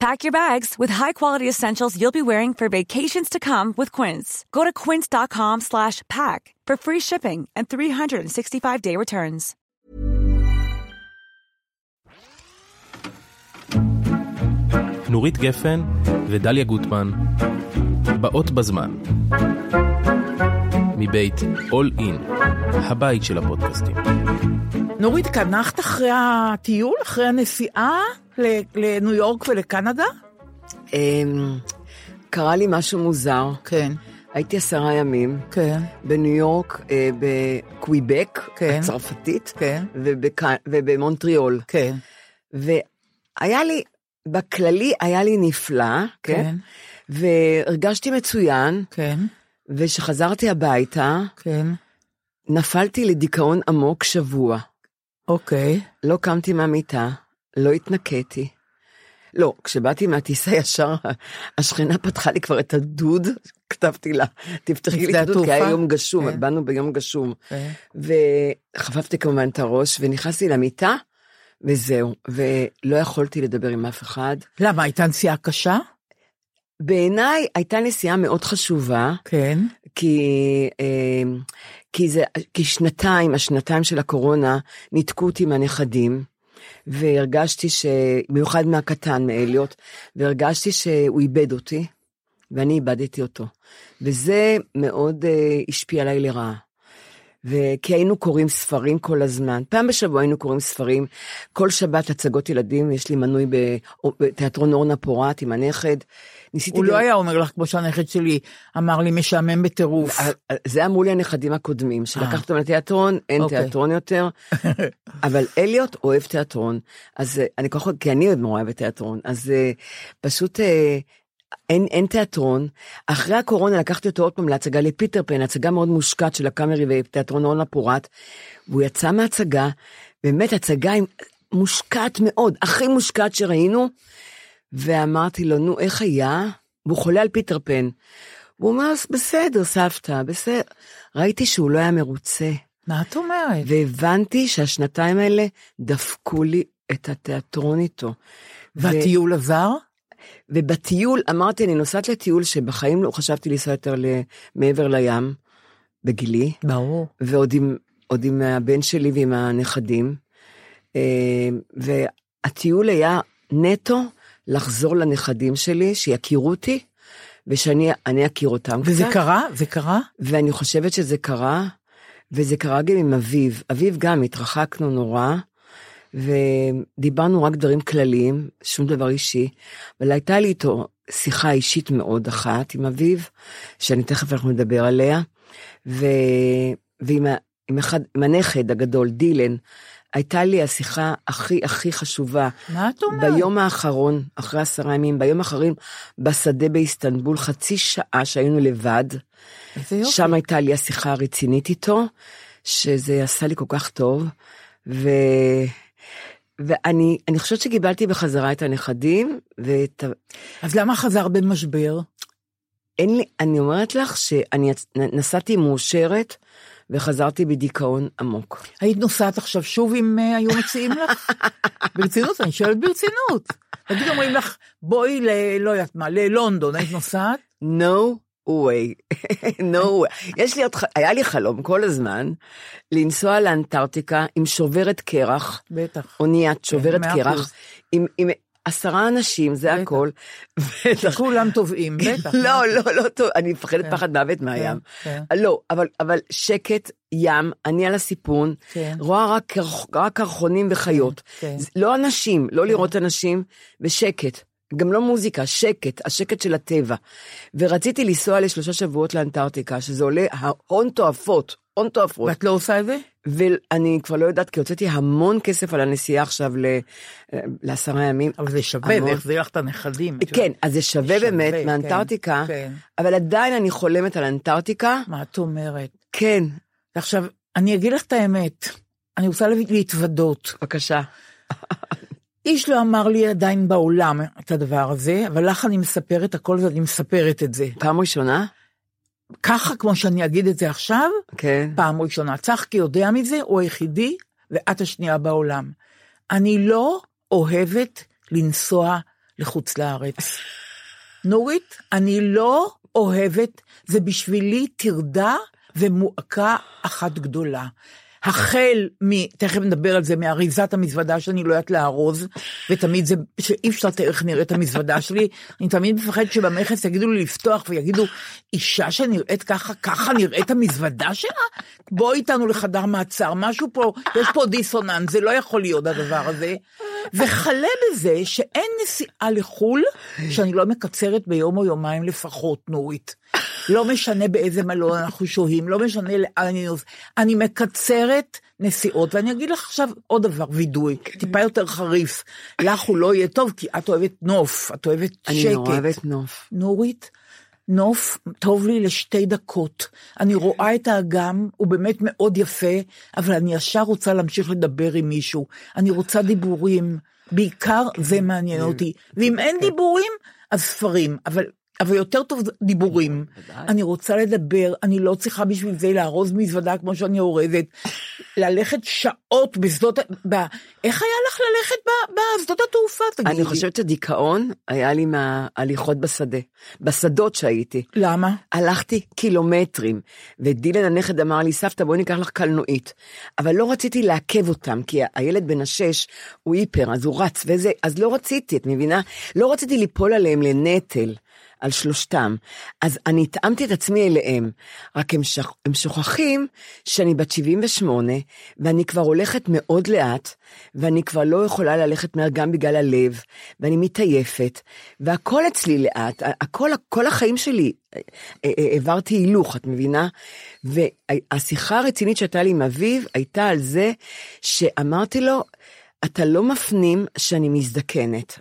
Pack your bags with high-quality essentials you'll be wearing for vacations to come with Quince. Go to quince.com slash pack for free shipping and 365-day returns. נורית גפן ודליה גוטמן, באות בזמן. מבית All In, הבית של הפודקאסטים. נורית, קנחת אחרי הטיול, אחרי הנסיעה ל- לניו יורק ולקנדה? אמ, קרה לי משהו מוזר. כן. הייתי עשרה ימים כן. בניו יורק, אה, בקוויבק, כן. הצרפתית, כן. ובק- ובמונטריאול. כן. והיה לי, בכללי היה לי נפלא, כן? כן. והרגשתי מצוין, כן. וכשחזרתי הביתה, כן. נפלתי לדיכאון עמוק שבוע. אוקיי. לא קמתי מהמיטה, לא התנקיתי. לא, כשבאתי מהטיסה ישר, השכנה פתחה לי כבר את הדוד, כתבתי לה, תפתחי לי את הדוד, כי היה? יום גשום, כן. באנו ביום גשום. כן. וחפפתי כמובן את הראש, ונכנסתי למיטה, וזהו, ולא יכולתי לדבר עם אף אחד. למה, הייתה נסיעה קשה? בעיניי הייתה נסיעה מאוד חשובה, כן. כי, אה, כי, זה, כי שנתיים, השנתיים של הקורונה, ניתקו אותי מהנכדים, והרגשתי ש... במיוחד מהקטן, מאליוט, והרגשתי שהוא איבד אותי, ואני איבדתי אותו. וזה מאוד אה, השפיע עליי לרעה. וכי היינו קוראים ספרים כל הזמן, פעם בשבוע היינו קוראים ספרים, כל שבת הצגות ילדים, יש לי מנוי בתיאטרון אורנה פורת עם הנכד. ניסיתי הוא לא היה אומר לך, כמו שהנכד שלי אמר לי, משעמם בטירוף. זה אמרו לי הנכדים הקודמים, שלקחת אותם לתיאטרון, אין אוקיי. תיאטרון יותר, אבל אליוט אוהב תיאטרון, אז אה, אני כל כך, כי אני עוד נורא אוהבת תיאטרון, אז אה, פשוט אה, אין, אין תיאטרון. אחרי הקורונה לקחתי אותו עוד פעם להצגה לפיטר פן, הצגה מאוד מושקעת של הקאמרי ותיאטרון אורנה פורת, והוא יצא מהצגה, באמת הצגה עם- מושקעת מאוד, הכי מושקעת שראינו, ואמרתי לו, נו, איך היה? והוא חולה על פיטר פן. הוא אומר, "אז בסדר, סבתא, בסדר. ראיתי שהוא לא היה מרוצה, מה את אומרת? והבנתי שהשנתיים האלה דפקו לי את התיאטרון איתו. והטיול עזר? ובטיול, אמרתי, אני נוסעת לטיול שבחיים לא חשבתי לנסוע יותר מעבר לים, בגילי, ברור. ועוד עם, עם הבן שלי ועם הנכדים. אה, והטיול היה נטו לחזור לנכדים שלי, שיכירו אותי, ושאני אני אכיר אותם וזה קצת. קרה? זה קרה? ואני חושבת שזה קרה, וזה קרה גם עם אביו. אביו גם, התרחקנו נורא, ודיברנו רק דברים כלליים, שום דבר אישי, אבל הייתה לי איתו שיחה אישית מאוד אחת עם אביו, שאני תכף אנחנו נדבר עליה, ו... ועם ה... עם, אחד... עם הנכד הגדול, דילן, הייתה לי השיחה הכי הכי חשובה. מה את אומרת? ביום האחרון, אחרי עשרה ימים, ביום האחרון, בשדה באיסטנבול, חצי שעה שהיינו לבד, איזה יופי. שם הייתה לי השיחה הרצינית איתו, שזה עשה לי כל כך טוב, ו... ואני אני חושבת שקיבלתי בחזרה את הנכדים, ואת... ה- אז למה חזר במשבר? אין לי, אני אומרת לך שאני נסעתי מאושרת, וחזרתי בדיכאון עמוק. היית נוסעת עכשיו שוב אם אה, היו מציעים לך? ברצינות, אני שואלת ברצינות. נגיד אומרים לך, בואי ל... לא יודעת מה, ללונדון, היית נוסעת? No way, no way. יש לי עוד, היה לי חלום כל הזמן לנסוע לאנטארקטיקה עם שוברת קרח, בטח. אוניית שוברת מאה קרח. עם, עם עשרה אנשים, זה. הכל. כולם טובעים, בטח. לא, לא, לא טוב, אני מפחדת כן. פחד מוות מהים. כן. לא, אבל, שקט, ים, אני על הסיפון, כן. רואה רק, קרח- רק קרחונים וחיות. כן. לא אנשים, לא לראות אנשים, ושקט. גם לא מוזיקה, שקט, השקט של הטבע. ורציתי לנסוע לשלושה שבועות לאנטארקטיקה, שזה עולה הון תועפות, הון תועפות. ואת לא עושה את זה? ואני כבר לא יודעת, כי הוצאתי המון כסף על הנסיעה עכשיו ל- לעשרה ימים. אבל זה שווה, המון. זה יחזיר לך את הנכדים. כן. אז זה שווה שווה, באמת כן, מאנטארקטיקה, כן. אבל עדיין אני חולמת על אנטארקטיקה. מה את אומרת? כן, עכשיו, אני אגיד לך את האמת, אני רוצה להתוודות. בבקשה. איש לא אמר לי עדיין בעולם את הדבר הזה, אבל לך אני מספרת הכל ואני מספרת את זה. פעם ראשונה? ככה כמו שאני אגיד את זה עכשיו, כן. פעם ראשונה. צחקי יודע מזה, הוא היחידי, ואת השנייה בעולם. אני לא אוהבת לנסוע לחוץ לארץ. נורית, אני לא אוהבת, זה בשבילי טרדה ומועקה אחת גדולה. החל מ... תכף נדבר על זה, מאריזת המזוודה שאני לא יודעת לארוז, ותמיד זה, שאי אפשר לתאר איך נראית המזוודה שלי, אני תמיד מפחדת שבמכס יגידו לי לפתוח ויגידו, אישה שנראית ככה, ככה נראית המזוודה שלה? בואי איתנו לחדר מעצר, משהו פה, יש פה דיסוננס, זה לא יכול להיות הדבר הזה. וכלה בזה שאין נסיעה לחו"ל שאני לא מקצרת ביום או יומיים לפחות, נורית. לא משנה באיזה מלון אנחנו שוהים, לא משנה לאן אני נוס... אני מקצרת נסיעות, ואני אגיד לך עכשיו עוד דבר, וידוי, טיפה יותר חריף. לך הוא לא יהיה טוב, כי את אוהבת נוף, את אוהבת אני שקט. נורא אוהבת נוף. נורית, נוף טוב לי לשתי דקות. אני רואה את האגם, הוא באמת מאוד יפה, אבל אני ישר רוצה להמשיך לדבר עם מישהו. אני רוצה דיבורים, בעיקר זה מעניין אותי. ואם אין דיבורים, אז ספרים, אבל... אבל יותר טוב דיבורים. אני רוצה לדבר, אני לא צריכה בשביל זה לארוז מזוודה כמו שאני אורזת. ללכת שעות בשדות, ב... איך היה לך ללכת בשדות התעופה, תגידי? אני חושבת שדיכאון היה לי מההליכות בשדה, בשדות שהייתי. למה? הלכתי קילומטרים, ודילן הנכד אמר לי, סבתא, בואי ניקח לך קלנועית. אבל לא רציתי לעכב אותם, כי הילד בן השש הוא היפר, אז הוא רץ וזה, אז לא רציתי, את מבינה? לא רציתי ליפול עליהם לנטל. על שלושתם. אז אני התאמתי את עצמי אליהם, רק הם, שכ... הם שוכחים שאני בת 78, ואני כבר הולכת מאוד לאט, ואני כבר לא יכולה ללכת מהר גם בגלל הלב, ואני מתעייפת, והכל אצלי לאט, הכל, כל החיים שלי אה, אה, העברתי הילוך, את מבינה? והשיחה הרצינית שהייתה לי עם אביו הייתה על זה שאמרתי לו, אתה לא מפנים שאני מזדקנת.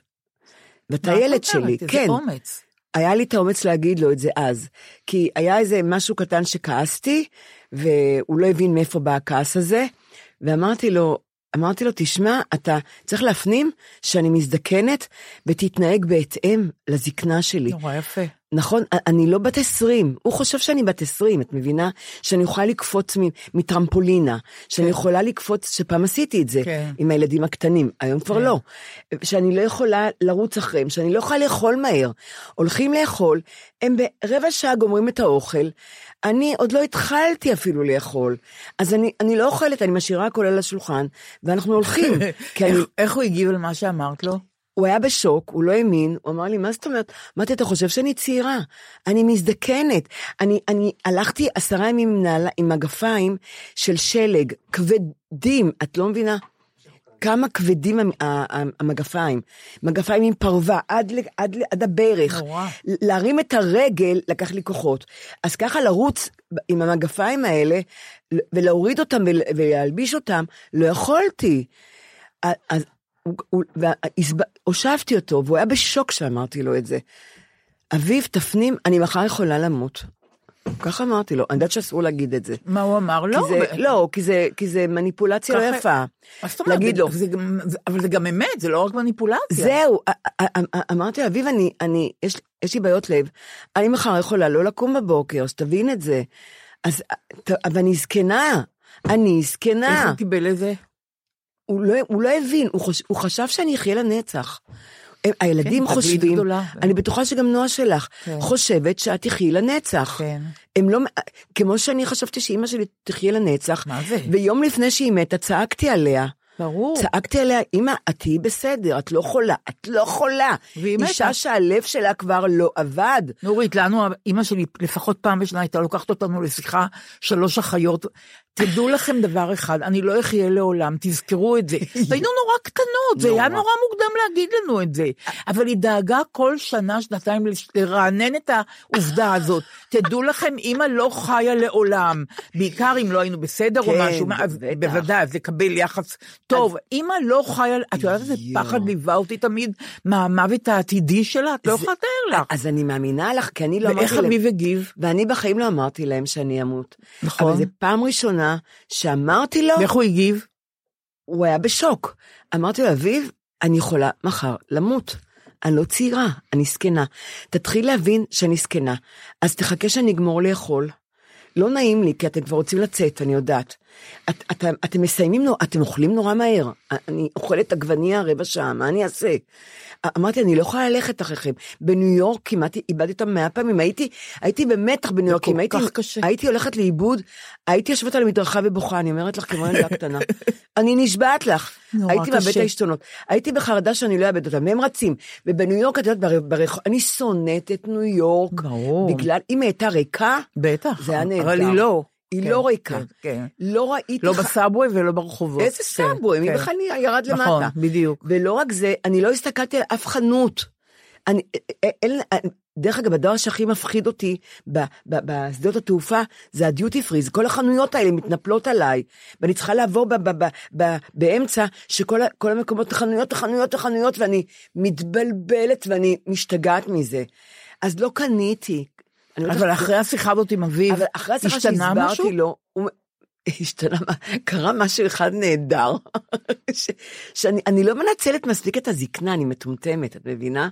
ואתה ילד שלי? כן. איזה אומץ. היה לי את האומץ להגיד לו את זה אז, כי היה איזה משהו קטן שכעסתי, והוא לא הבין מאיפה בא הכעס הזה, ואמרתי לו, אמרתי לו, תשמע, אתה צריך להפנים שאני מזדקנת, ותתנהג בהתאם לזקנה שלי. נורא יפה. נכון, אני לא בת 20, הוא חושב שאני בת 20, את מבינה? שאני יכולה לקפוץ מטרמפולינה, שאני יכולה לקפוץ, שפעם עשיתי את זה, כן. עם הילדים הקטנים, היום כבר לא. שאני לא יכולה לרוץ אחריהם, שאני לא יכולה לאכול מהר. הולכים לאכול, הם ברבע שעה גומרים את האוכל, אני עוד לא התחלתי אפילו לאכול. אז אני, אני לא אוכלת, אני משאירה הכל על השולחן, ואנחנו הולכים. כי אני, איך- איך הוא הגיב על מה שאמרת לו? הוא היה בשוק, הוא לא האמין, הוא אמר לי, מה זאת אומרת? אמרתי, אתה חושב שאני צעירה? אני מזדקנת. אני, אני הלכתי עשרה ימים עם, נעלה, עם מגפיים של שלג, כבדים, את לא מבינה? כמה כבדים המגפיים, מגפיים עם פרווה, עד, עד, עד הברך. נורא. להרים את הרגל לקח לי כוחות. אז ככה לרוץ עם המגפיים האלה, ולהוריד אותם ול- ולהלביש אותם, לא יכולתי. אז הוא- הוא- והסב- הושבתי אותו, והוא היה בשוק שאמרתי לו את זה. אביב, תפנים, אני מחר יכולה למות. ככה אמרתי לו, אני יודעת שאסור להגיד את זה. מה הוא אמר? לא, זה, ב- לא, כי זה, כי זה מניפולציה לא ככה- יפה. מה זאת אומרת? להגיד לו. זה זה- אבל זה גם אמת, זה לא רק מניפולציה. זהו, אמרתי לו, אביב, אני, אני, יש, יש לי בעיות לב, אני מחר יכולה לא לקום בבוקר, אז תבין את זה. אז, אבל אני זקנה, אני איך זקנה. הוא קיבל את זה? הוא לא, הוא לא הבין, הוא, חוש, הוא חשב שאני אחיה לנצח. הם- הילדים כן, חושבים, גדולה. אני בטוחה שגם נועה שלך, כן. חושבת שאת תחי לנצח. כן. הם לא, כמו שאני חשבתי שאימא שלי תחיה לנצח, מה זה? ויום לפני שהיא מתה צעקתי עליה. ברור. צעקתי עליה, אמא, את תהיי בסדר, את לא חולה, את לא חולה. והיא מתה. אישה שהלב שלה כבר לא עבד. נורית, לנו, אימא שלי לפחות פעם בשנה הייתה לוקחת אותנו לשיחה, שלוש אחיות. תדעו לכם דבר אחד, אני לא אחיה לעולם, תזכרו את זה. והיינו נורא קטנות, זה היה נורא. מוקדם להגיד לנו את זה. אבל היא דאגה כל שנה, שנתיים, לרענן את העובדה הזאת. תדעו לכם, אימא לא חיה לעולם. בעיקר אם לא היינו בסדר או כן, משהו, אז. בוודאי, אז לקבל יחס טוב. אימא לא חיה, את יודעת איזה. פחד ליווה אותי תמיד מהמוות העתידי שלה? את לא יכולה לתאר לך. אז אני מאמינה לך, כי אני לא ואיך אמרתי להם, אביב הגיב? ואני בחיים לא אמרתי להם שאני אמות. נכון. אבל זו פעם ראשונה שאמרתי לו, ואיך הוא הגיב? הוא היה בשוק. אמרתי לו, אביב, אני יכולה מחר למות. אני לא צעירה, אני זקנה. תתחיל להבין שאני זקנה, אז תחכה שאני אגמור לאכול. לא נעים לי, כי אתם כבר רוצים לצאת, אני יודעת. את, את, אתם מסיימים, אתם אוכלים נורא מהר. אני אוכלת עגבנייה רבע שעה, מה אני אעשה? אמרתי, אני לא יכולה ללכת אחריכם. בניו יורק כמעט איבדתי אותם מאה פעמים, הייתי, הייתי במתח בניו יורק, אם הייתי, קשה. הייתי הולכת לאיבוד, הייתי יושבת על המדרכה ובוכה, אני אומרת לך כמו ילדה קטנה. אני נשבעת לך. נורא הייתי מאבדת את קשה. העשתונות. הייתי בחרדה שאני לא אאבד אותם, והם רצים. ובניו יורק, את יודעת, בר- ברחוב, אני שונאת את ניו יורק. ברור. בגלל, אם היא הייתה ריקה, בטח. זה היה נהדר. אבל היא לא. היא כן, לא ריקה. כן, כן. לא ראיתי... לא ח- בסאבווי ולא ברחובות. איזה כן, סאבווי, מי כן. בכלל ירד למטה. נכון, בדיוק. ולא רק זה, אני לא הסתכלתי על אף חנות. אני, אה, אין, דרך אגב, הדבר שהכי מפחיד אותי בשדות התעופה זה הדיוטי פריז, כל החנויות האלה מתנפלות עליי, ואני צריכה לעבור ב- ב- ב- ב- באמצע שכל המקומות חנויות וחנויות וחנויות, ואני מתבלבלת ואני משתגעת מזה. אז לא קניתי. לא אבל אחרי השיחה הזאת עם השיחה השתנה משהו? לו, הוא... השתנה, קרה משהו אחד נהדר, ש, שאני אני לא מנצלת מספיק את הזקנה, אני מטומטמת, את מבינה?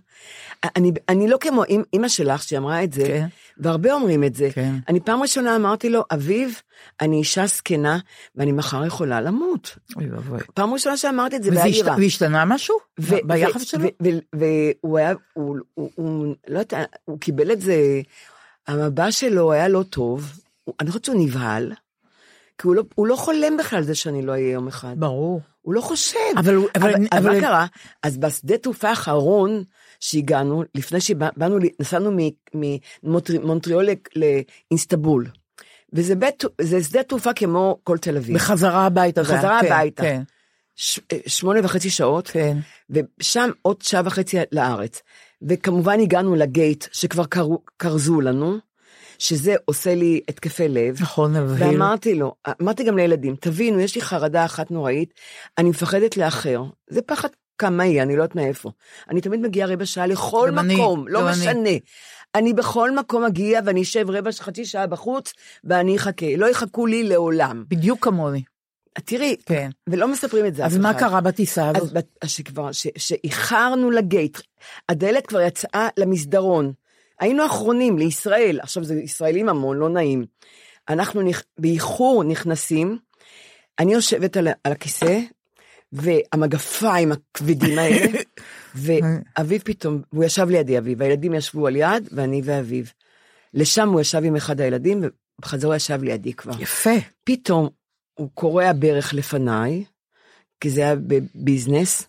אני, אני לא כמו אימא שלך שאמרה את זה, כן. והרבה אומרים את זה. כן. אני פעם ראשונה אמרתי לו, אביב, אני אישה זקנה, ואני מחר יכולה למות. אוי ואבוי. פעם ראשונה שאמרתי את זה, והיה השת-. והשתנה משהו? ו- ביחס שלו? והוא היה, הוא, הוא, הוא, לא יודעת, הוא קיבל את זה, המבע שלו היה לא טוב, הוא- אני חושבת שהוא נבהל, כי הוא לא, הוא לא חולם בכלל על זה שאני לא אהיה יום אחד. ברור. הוא לא חושב. אבל אבל- אבל, אבל אבל- מה קרה? אז בשדה תעופה האחרון שהגענו, לפני שבאנו, נסענו ממונטריאול לאינסטנבול. וזה בית, זה שדה תעופה כמו כל תל אביב. בחזרה הביתה. היה, בחזרה כן, הביתה. כן, ש, שמונה וחצי שעות. כן. ושם עוד שעה וחצי לארץ. וכמובן הגענו לגייט שכבר כרזו לנו, שזה עושה לי התקפי לב. נכון, מבהיל. ואמרתי לו, אמרתי גם לילדים, תבינו, יש לי חרדה אחת נוראית, אני מפחדת לאחר. זה פחד קמאי, אני לא יודעת מאיפה. אני תמיד מגיעה רבע שעה לכל אני, מקום, לא אני. משנה. אני בכל מקום אגיע ואני אשב רבע, חצי שעה בחוץ, ואני אחכה. לא יחכו לי לעולם. בדיוק כמוני. תראי, כן. ולא מספרים את זה אז מה. קרה בטיסה הזאת? אז שכבר, שאיחרנו לגייט, הדלת כבר יצאה למסדרון. היינו אחרונים לישראל, עכשיו זה ישראלים המון, לא נעים. אנחנו נכ... באיחור נכנסים, אני יושבת על, על הכיסא, והמגפיים הכבדים האלה, ואביב פתאום, והוא ישב לידי אביב, הילדים ישבו על יד, ואני ואביב. לשם הוא ישב עם אחד הילדים, ובחזרה ישב לידי כבר. יפה. פתאום הוא קורע ברך לפניי, כי זה היה בביזנס,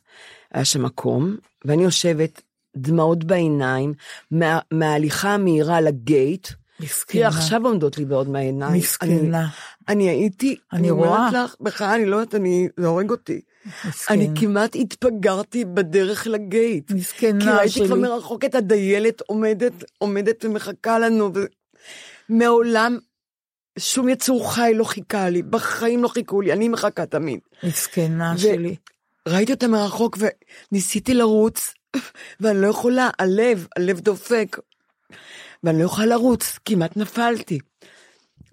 היה שם מקום, ואני יושבת, דמעות בעיניים, מה, מההליכה המהירה לגייט. מסכנה. תראי, עכשיו עומדות לי בעוד מהעיניים. מסכנה. אני, אני הייתי, אני אומרת רואה. לך, בכלל, אני לא יודעת, אני, זה הורג אותי. מסכן. אני כמעט התפגרתי בדרך לגייט. כי מסכנה ראיתי שלי. כבר מרחוק את הדיילת עומדת, עומדת ומחכה לנו. ו... מעולם שום יצור חי לא חיכה לי, בחיים לא חיכו לי, אני מחכה תמיד. מסכנה ו- שלי. ראיתי אותה מרחוק וניסיתי לרוץ, ואני לא יכולה, הלב, הלב דופק. ואני לא יכולה לרוץ, כמעט נפלתי.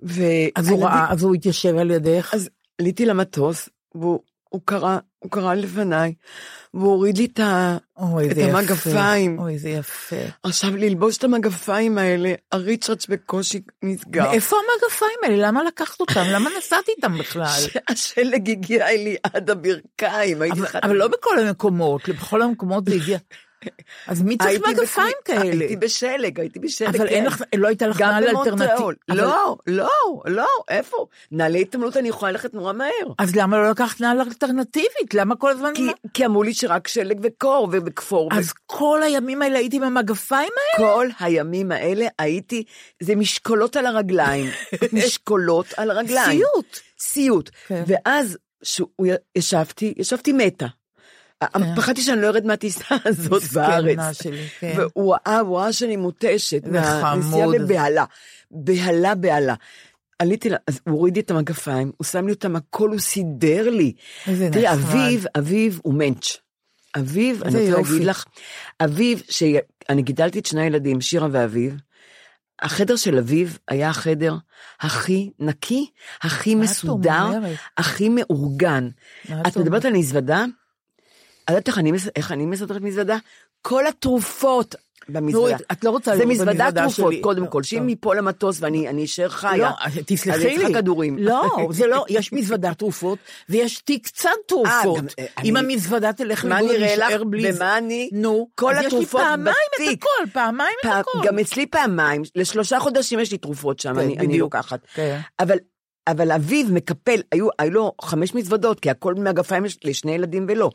ו... אז הוא ראה, אז הוא התיישב על ידך. אז עליתי למטוס, והוא הוא קרא, הוא קרא לפניי, והוא הוריד לי את, ה, אוי, את זה יפה. המגפיים. אוי, זה יפה. עכשיו, ללבוש את המגפיים האלה, הריצ'רץ' בקושי נסגר. מאיפה המגפיים האלה? למה לקחת אותם? למה נסעת איתם בכלל? השלג הגיע אלי עד הברכיים, הייתי אבל. אבל לא בכל המקומות, בכל המקומות זה הגיע. אז מי צריך מגפיים בכלי- כאלה? הייתי בשלג, הייתי בשלג. אבל אין כן. לך, לא הייתה לך נעל במונטריאול. אלטרנטיב. לא, לא, לא, איפה? נעלי התעמלות אני יכולה ללכת נורא מהר. אז למה לא לקחת נעל אלטרנטיבית? למה כל הזמן... כי, כי אמרו לי שרק שלג וקור וכפור. אז כל הימים האלה הייתי עם המגפיים האלה? כל הימים האלה הייתי, זה משקולות על הרגליים. משקולות על הרגליים. סיוט. סיוט. כן. ואז שהוא ישבתי, ישבתי מתה. פחדתי שאני לא ארד מהטיסה הזאת בארץ. כן. והוא ראה, הוא ראה שאני מותשת. מהנסיעה. בבהלה. בהלה, בהלה. עליתי, אז הוא הוריד לי את המגפיים, הוא שם לי אותם הכל, הוא סידר לי. איזה תראי, נחמד. אביב, אביב הוא מענץ'. אביב, אני רוצה. להגיד לך, אביב, שאני גידלתי את שני הילדים, שירה ואביב, החדר של אביב היה החדר הכי נקי, הכי מסודר? הכי מאורגן. את מדברת על מזוודה? את יודעת איך אני מסדרת מזוודה? כל התרופות במזוודה. נורית, את לא רוצה זה לראות מזוודה במזוודה תרופות, שלי. קודם לא, כל, שאם. ייפול למטוס ואני אני אשאר חיה, לא, אז תסלחי אני צריכה לי. כדורים. לא, זה לא, יש מזוודת תרופות, ויש תיק קצת תרופות. גם, אה, אם המזוודה תלך מה לאיבוד, נראה לך? נישאר בלי זה. ומה אני? נו, כל אז התרופות יש לי פעמיים בתיק. את הכל, פעמיים את הכל. גם אצלי פעמיים, לשלושה חודשים יש לי תרופות שם, כן, אני. לוקחת. כן. אבל, אבל אביו מקפל, היו, היו לו חמש מזוודות, כי הכל מהגפיים לשני ילדים ולא.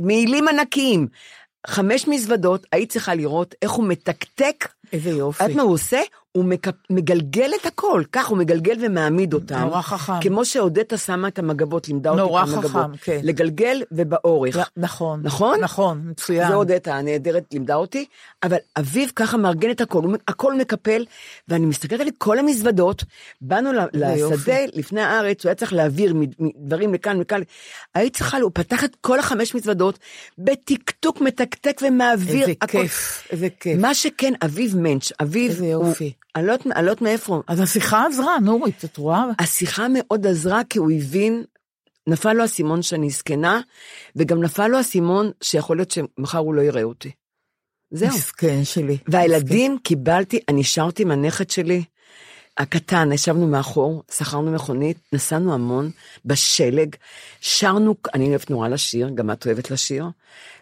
מעילים ענקיים. חמש מזוודות, היית צריכה לראות איך הוא מתקתק. איזה את יופי. יודעת מה הוא עושה? הוא. מגלגל את הכל, כך הוא מגלגל ומעמיד אותם. נורא חכם. כמו שעודדה שמה את המגבות, לימדה אותי נורא את המגבות. חכם, כן. לגלגל ובאורך. נכון. נכון? נכון, מצוין. זה עודדה הנהדרת לימדה אותי, אבל אביו ככה מארגן את הכל, הוא- הכל מקפל, ואני מסתכלת על כל המזוודות, באנו. לשדה לפני הארץ, הוא היה צריך להעביר דברים לכאן וכאן, היית צריכה, הוא פתח את כל החמש מזוודות, בטקטוק מתקתק ומעביר. איזה הכל. כיף, איזה כיף. מה שכן, אביו מענץ', אביו, איזה הוא- יופי. אני לא יודעת- לא מאיפה, אז השיחה עזרה, נורית, את רואה? השיחה מאוד עזרה, כי הוא הבין, נפל לו האסימון שאני זקנה, וגם נפל לו האסימון שיכול להיות שמחר הוא לא יראה אותי. זהו. מסכן שלי. והילדים קיבלתי, אני שרתי עם הנכד שלי, הקטן, ישבנו מאחור, שכרנו מכונית, נסענו המון, בשלג, שרנו, אני אוהבת נורא לשיר, גם את אוהבת לשיר,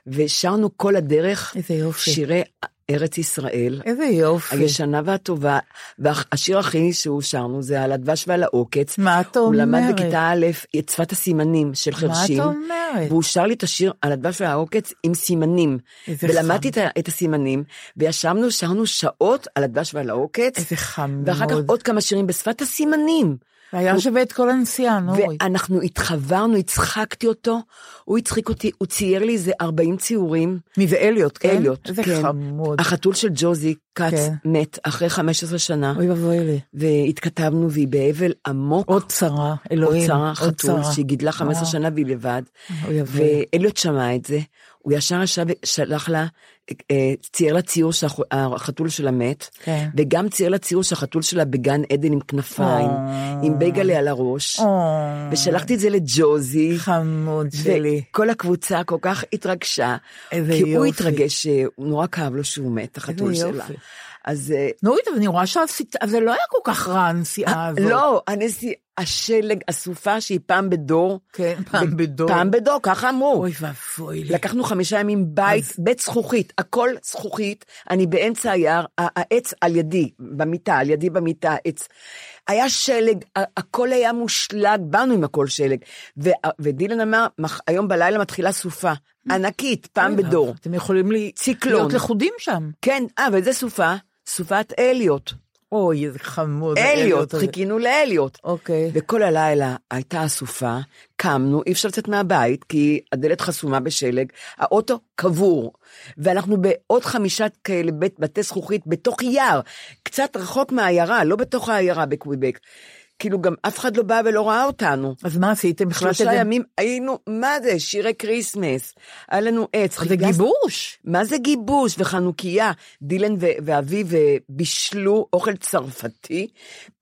ושרנו כל הדרך איזה יופי. שירי ארץ ישראל. איזה יופי. הישנה והטובה, והשיר הכי שהוא שרנו זה על הדבש ועל העוקץ. מה את הוא למד אומרת? בכיתה א' את שפת הסימנים של מה את חרשים. אומרת? והוא שר לי את השיר על הדבש והעוקץ עם סימנים. איזה ולמדתי חמוד. את, ה- את הסימנים, וישבנו, שרנו שעות על הדבש ועל העוקץ. איזה חמוד. ואחר כך עוד כמה שירים בשפת הסימנים. היה שווה את כל הנסיעה, נורית. ואנחנו התחברנו, הצחקתי אותו, הוא הצחיק אותי, הוא צייר לי איזה 40 ציורים. מי זה אליוט, כן? אליוט, איזה כן. חמוד. החתול של ג'וזי כץ כן. מת אחרי 15 שנה, אוי ואבוי לי. והתכתבנו והיא באבל עמוק. עוד צרה, אלוהים. עוד צרה, חתול, צרה. שהיא גידלה 15 וואו. שנה והיא לבד. אוי ואבוי. ואליוט שמע את זה, הוא ישר ישב ושלח לה, אה, צייר לה ציור שהחתול שלה מת, כן. וגם צייר לה ציור שהחתול שלה בגן עדן עם כנפיים, או. עם בייגלה על הראש, או, ושלחתי את זה לג'וזי. חמוד שלי. וכל הקבוצה כל כך התרגשה, איזה כי הוא יופי. התרגש, שהוא נורא כאב לו שהוא מת, החתול שלה. יופי. אז אה, נורית, אבל אני רואה אז זה לא היה כל כך רע הנסיעה הזאת. לא, הנשיא, השלג, הסופה שהיא פעם בדור. כן, פעם בדור. פעם בדור, ככה אמרו. אוי ואבוי לי. לקחנו חמישה ימים בית, אז- בית זכוכית, הכל זכוכית, אני באמצע היער, העץ על ידי, במיטה, על ידי במיטה, העץ. היה שלג, הכל היה מושלג, באנו עם הכל שלג. ו- ודילן אמר, "מח- היום בלילה מתחילה סופה, ענקית, פעם בדור. אתם יכולים לי... ציקלון. להיות לכודים שם. כן, אה, ואיזה סופה? סופת אליוט. אוי, איזה חמוד. אליוט. חיכינו לאליוט. אוקיי. וכל הלילה הייתה הסופה, קמנו, אי אפשר לצאת מהבית, כי הדלת חסומה בשלג, האוטו קבור, ואנחנו בעוד חמישה כאלה בתי זכוכית בתוך יער, קצת רחוק מהעיירה, לא בתוך העיירה בקוויבק. כאילו גם אף אחד לא בא ולא ראה אותנו. אז מה עשיתם? שלושה ימים היינו, מה זה, שירי כריסמס, היה לנו עץ. זה חיגס- גיבוש. מה זה גיבוש וחנוכיה? דילן ו- ואביו אה, בישלו אוכל צרפתי,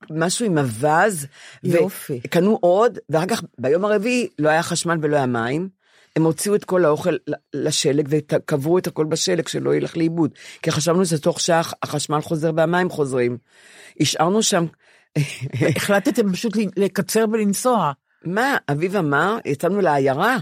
משהו עם אווז. יופי. וקנו עוד, ואחר כך ביום הרביעי לא היה חשמל ולא היה מים. הם הוציאו את כל האוכל לשלג וקברו את הכל בשלג שלא ילך לאיבוד. כי חשבנו שתוך שעה החשמל חוזר והמים חוזרים. השארנו שם, החלטתם פשוט לקצר ולנסוע. מה, אביב אמר, יצאנו לעיירה.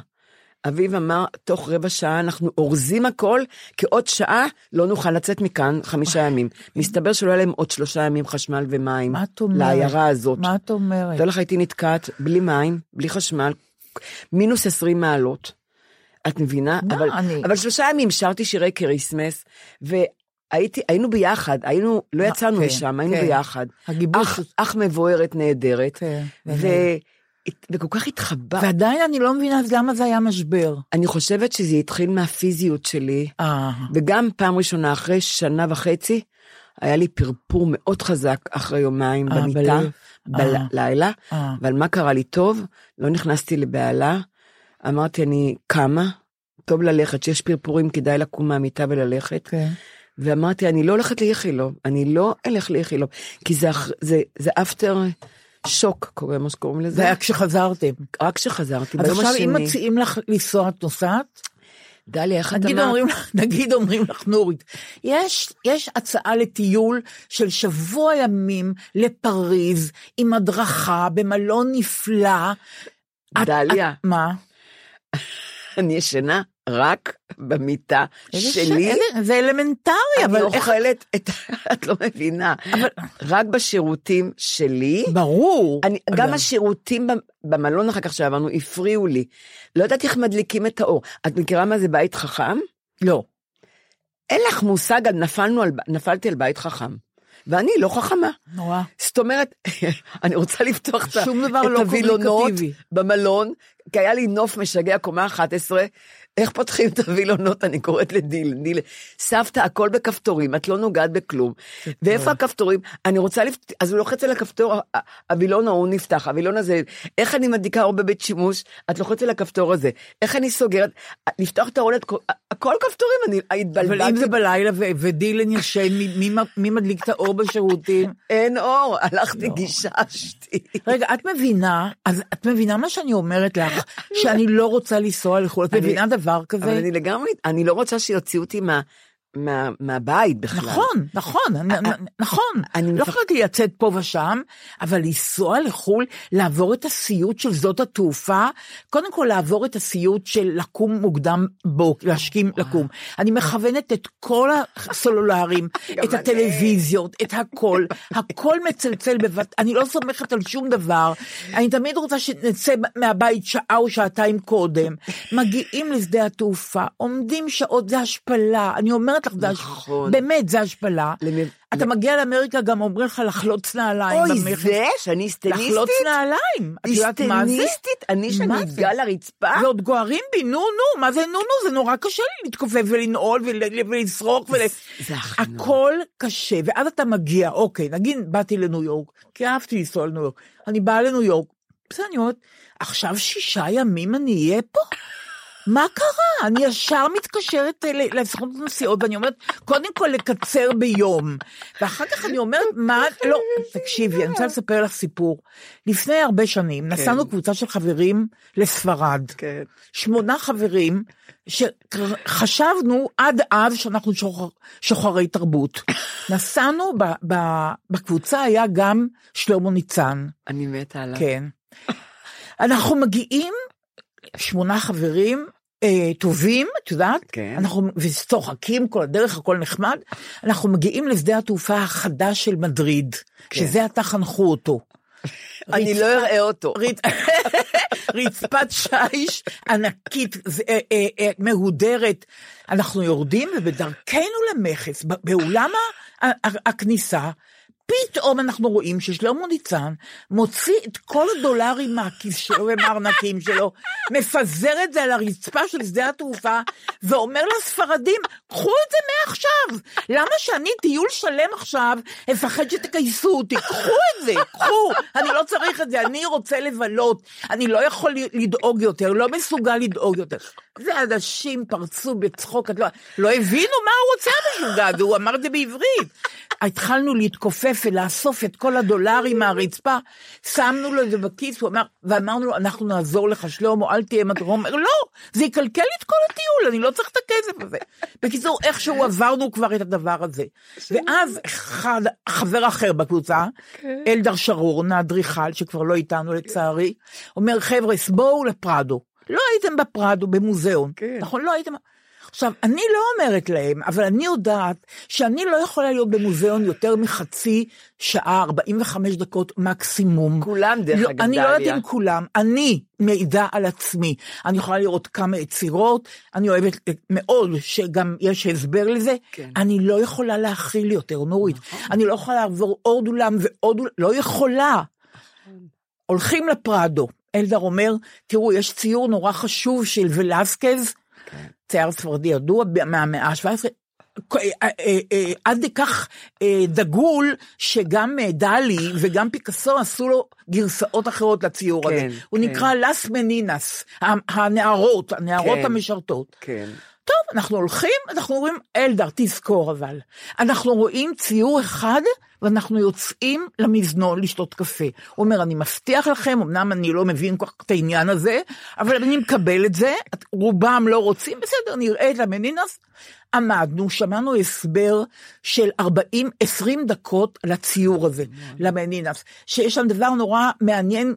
אביב אמר, תוך רבע שעה אנחנו אורזים הכל, כי עוד שעה לא נוכל לצאת מכאן חמישה ימים. מסתבר שלא היה להם עוד שלושה ימים חשמל ומים. מה את אומרת? לעיירה הזאת. מה את אומרת? תדע לך, הייתי נתקעת בלי מים, בלי חשמל, מינוס 20 מעלות. את מבינה? מה, אבל, אני- אבל שלושה ימים שרתי שירי כריסמס, והייתי, היינו ביחד, היינו, לא אה, יצאנו כן, משם, היינו כן. ביחד. הגיבוש אח, אח מבוארת נהדרת, כן, ו... וכל כך התחבא. ועדיין אני לא מבינה למה זה היה משבר. אני חושבת שזה התחיל מהפיזיות שלי, אה, וגם פעם ראשונה אחרי שנה וחצי, היה לי פרפור מאוד חזק אחרי יומיים אה, במיטה, בלב. אה. בלילה, אה. אבל מה קרה לי טוב? לא נכנסתי לבהלה, אמרתי אני קמה, טוב ללכת, שיש פרפורים כדאי לקום מהמיטה וללכת, כן. ואמרתי אני לא הולכת לאיכילוב, אני לא אלך לאיכילוב, כי זה, אח- זה, זה אפטר שוק, קוראים מה שקוראים לזה, זה היה כשחזרתם. רק כשחזרתי, אז ביום עכשיו אם השני, מציעים לך לנסוע, את נוסעת? דליה, איך את אמרת? אומרים, נגיד אומרים לך, נורית, יש, יש הצעה לטיול של שבוע ימים לפריז, עם הדרכה, במלון נפלא. את- דליה. את- מה? אני ישנה רק במיטה ש- שלי. איזה- זה אלמנטרי, אני אבל איך... אוכלת את, את לא מבינה, רק בשירותים שלי. ברור. אני, אבל- גם השירותים במ- במלון אחר כך שעברנו הפריעו לי. לא ידעתי איך מדליקים את האור. את מכירה מה זה בית חכם? לא. אין לך מושג, נפלנו על, נפלתי על בית חכם. ואני לא חכמה. נורא. זאת אומרת, אני רוצה לפתוח את את לא הווילונות. במלון, כי היה לי נוף משגע, קומה 11, איך פותחים את הווילונות, אני קוראת לדיל, דיל, סבתא, הכל בכפתורים, את לא נוגעת בכלום. ואיפה הכפתורים? אני רוצה לפתוח, אז הוא לוחץ על הכפתור, הווילון ההוא נפתח, הווילון הזה, איך אני מדליקה אור בבית שימוש? את לוחצת על הכפתור הזה, איך אני סוגרת? לפתוח את הארון, הכל כפתורים, אני התבלבלתי. אבל אם זה בלילה ו- ודילן ישן, מי- מי מ- מי מדליק את האור בשירותים? אין אור, הלכתי גיששתי. רגע, את מבינה, אז את מבינה מה שאני אומרת לך, שאני לא רוצה לנסוע לחו"ל, את מבינה דבר אבל כזה? אני לגמרי, אני לא רוצה שיוציאו אותי מה, מה, מהבית בכלל. נכון, נכון, נכון. אני לא יכולתי לצאת פה ושם, אבל לנסוע לחו"ל, לעבור את הסיוט של שדות התעופה, קודם כל לעבור את הסיוט של לקום מוקדם בוק, להשכים לקום. אני מכוונת את כל הסלולרים, את. הטלוויזיות, את הכל, הכל מצלצל בבת, אני לא סומכת על שום דבר. אני תמיד רוצה שנצא מהבית שעה או שעתיים קודם. מגיעים לשדה התעופה, עומדים שעות, זה השפלה. אני אומרת לך, זה הש- נכון. באמת, זה השפלה. למי- אתה מגיע לאמריקה, גם אומרים לך לחלוץ נעליים אוי. זה שאני היסטניסטית? לחלוץ נעליים. את יודעת מה זה? היסטניסטית? אני שאני זה? לרצפה? ועוד גוערים בי, נו נו, מה זה נו נו, זה נורא קשה לי להתכופף ולנעול ול- ולשרוק ול... זה הכי נורא. הכל קשה, ואז אתה מגיע, אוקיי, נגיד באתי לניו יורק, כי אהבתי לנסוע לניו יורק, אני באה לניו יורק, בסדר, אני אומרת, עכשיו שישה ימים אני אהיה פה? מה קרה? אני ישר מתקשרת לסוכנות הנסיעות, ואני אומרת, קודם כל לקצר ביום. ואחר כך אני אומרת, מה, לא, תקשיבי, אני רוצה לספר לך סיפור. לפני הרבה שנים, נסענו קבוצה של חברים לספרד. כן. שמונה חברים, שחשבנו עד אז שאנחנו שוחר, שוחרי תרבות. נסענו, ב, ב, בקבוצה היה גם שלמה ניצן, אני מתה עליו. כן. אנחנו מגיעים, שמונה חברים, אה, טובים, את יודעת? כן. אנחנו וצוחקים כל הדרך, הכל נחמד. אנחנו מגיעים לשדה התעופה החדש של מדריד, כן. שזה עתה חנכו אותו. אני לא אראה אותו. רצ- רצפת שיש ענקית, אה, אה, מהודרת. אנחנו יורדים ובדרכנו למכס, באולם הכניסה, פתאום אנחנו רואים ששלמה ניצן מוציא את כל הדולרים מהכיס שלו ומהארנקים שלו, מפזר את זה על הרצפה של שדה התעופה, ואומר לספרדים, קחו את זה מעכשיו. למה שאני טיול שלם עכשיו, אפחד שתגייסו אותי? קחו את זה, קחו. אני לא צריך את זה, אני רוצה לבלות. אני לא יכול לדאוג יותר, לא מסוגל לדאוג יותר. זה אנשים פרצו בצחוק, לא, לא הבינו מה הוא רוצה המשוגע הזה, הוא אמר את זה בעברית. התחלנו להתכופף ולאסוף את כל הדולרים מהרצפה, שמנו לו את זה בכיס, הוא אמר, ואמרנו לו, אנחנו נעזור לך, שלמה, אל תהיה מדרום. הוא אומר, לא, זה יקלקל לי את כל הטיול, אני לא צריך את הכסף הזה. בקיצור, איכשהו עברנו כבר את הדבר הזה. ואז אחד, חבר אחר בקבוצה, אלדר שרורן, האדריכל, שכבר לא איתנו לצערי, אומר, חבר'ה, בואו לפרדו. לא הייתם בפרדו, במוזיאון. נכון, לא הייתם... עכשיו, אני לא אומרת להם, אבל אני יודעת שאני לא יכולה להיות במוזיאון יותר מחצי שעה, 45 דקות מקסימום. כולם, דרך לא, אגב, אני לא יודעת דליה. אם כולם, אני מעידה על עצמי. אני יכולה לראות כמה יצירות, אני אוהבת מאוד שגם יש הסבר לזה. כן. אני לא יכולה להכיל יותר, נורית. אני לא יכולה לעבור עוד אולם ועוד אולם, לא יכולה. הולכים לפרדו. אלדר אומר, תראו, יש ציור נורא חשוב של ולסקז, צייר ספרדי ידוע מהמאה ה-17, עד כך אה, דגול שגם אה, דלי וגם פיקאסו עשו לו גרסאות אחרות לציור כן, הזה. הוא כן. נקרא לס מנינס, הנערות, הנערות כן. המשרתות. כן. טוב, אנחנו הולכים, אנחנו אומרים, אלדר, תזכור אבל. אנחנו רואים ציור אחד, ואנחנו יוצאים למזנון לשתות קפה. הוא אומר, אני מבטיח לכם, אמנם אני לא מבין כל כך את העניין הזה, אבל אני מקבל את זה, רובם לא רוצים, בסדר, נראה את המנינס. עמדנו, שמענו הסבר של 40, 20 דקות לציור הזה, למנינס, שיש שם דבר נורא מעניין,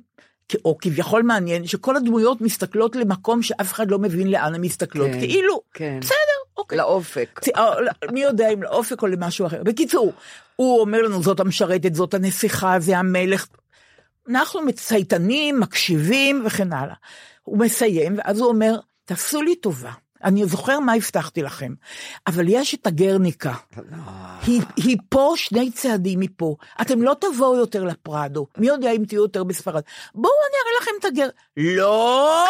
או כביכול מעניין, שכל הדמויות מסתכלות למקום שאף אחד לא מבין לאן הן מסתכלות, כן, כאילו, כן. בסדר, אוקיי. לאופק. לא, מי יודע אם לאופק או למשהו אחר. בקיצור, הוא אומר לנו, זאת המשרתת, זאת הנסיכה, זה המלך. אנחנו מצייתנים, מקשיבים וכן הלאה. הוא מסיים, ואז הוא אומר, תעשו לי טובה. אני זוכר מה הבטחתי לכם, אבל יש את הגרניקה. היא, היא פה שני צעדים מפה. אתם לא תבואו יותר לפרדו. מי יודע אם תהיו יותר בספרד. בואו אני אראה לכם את הגר... לא!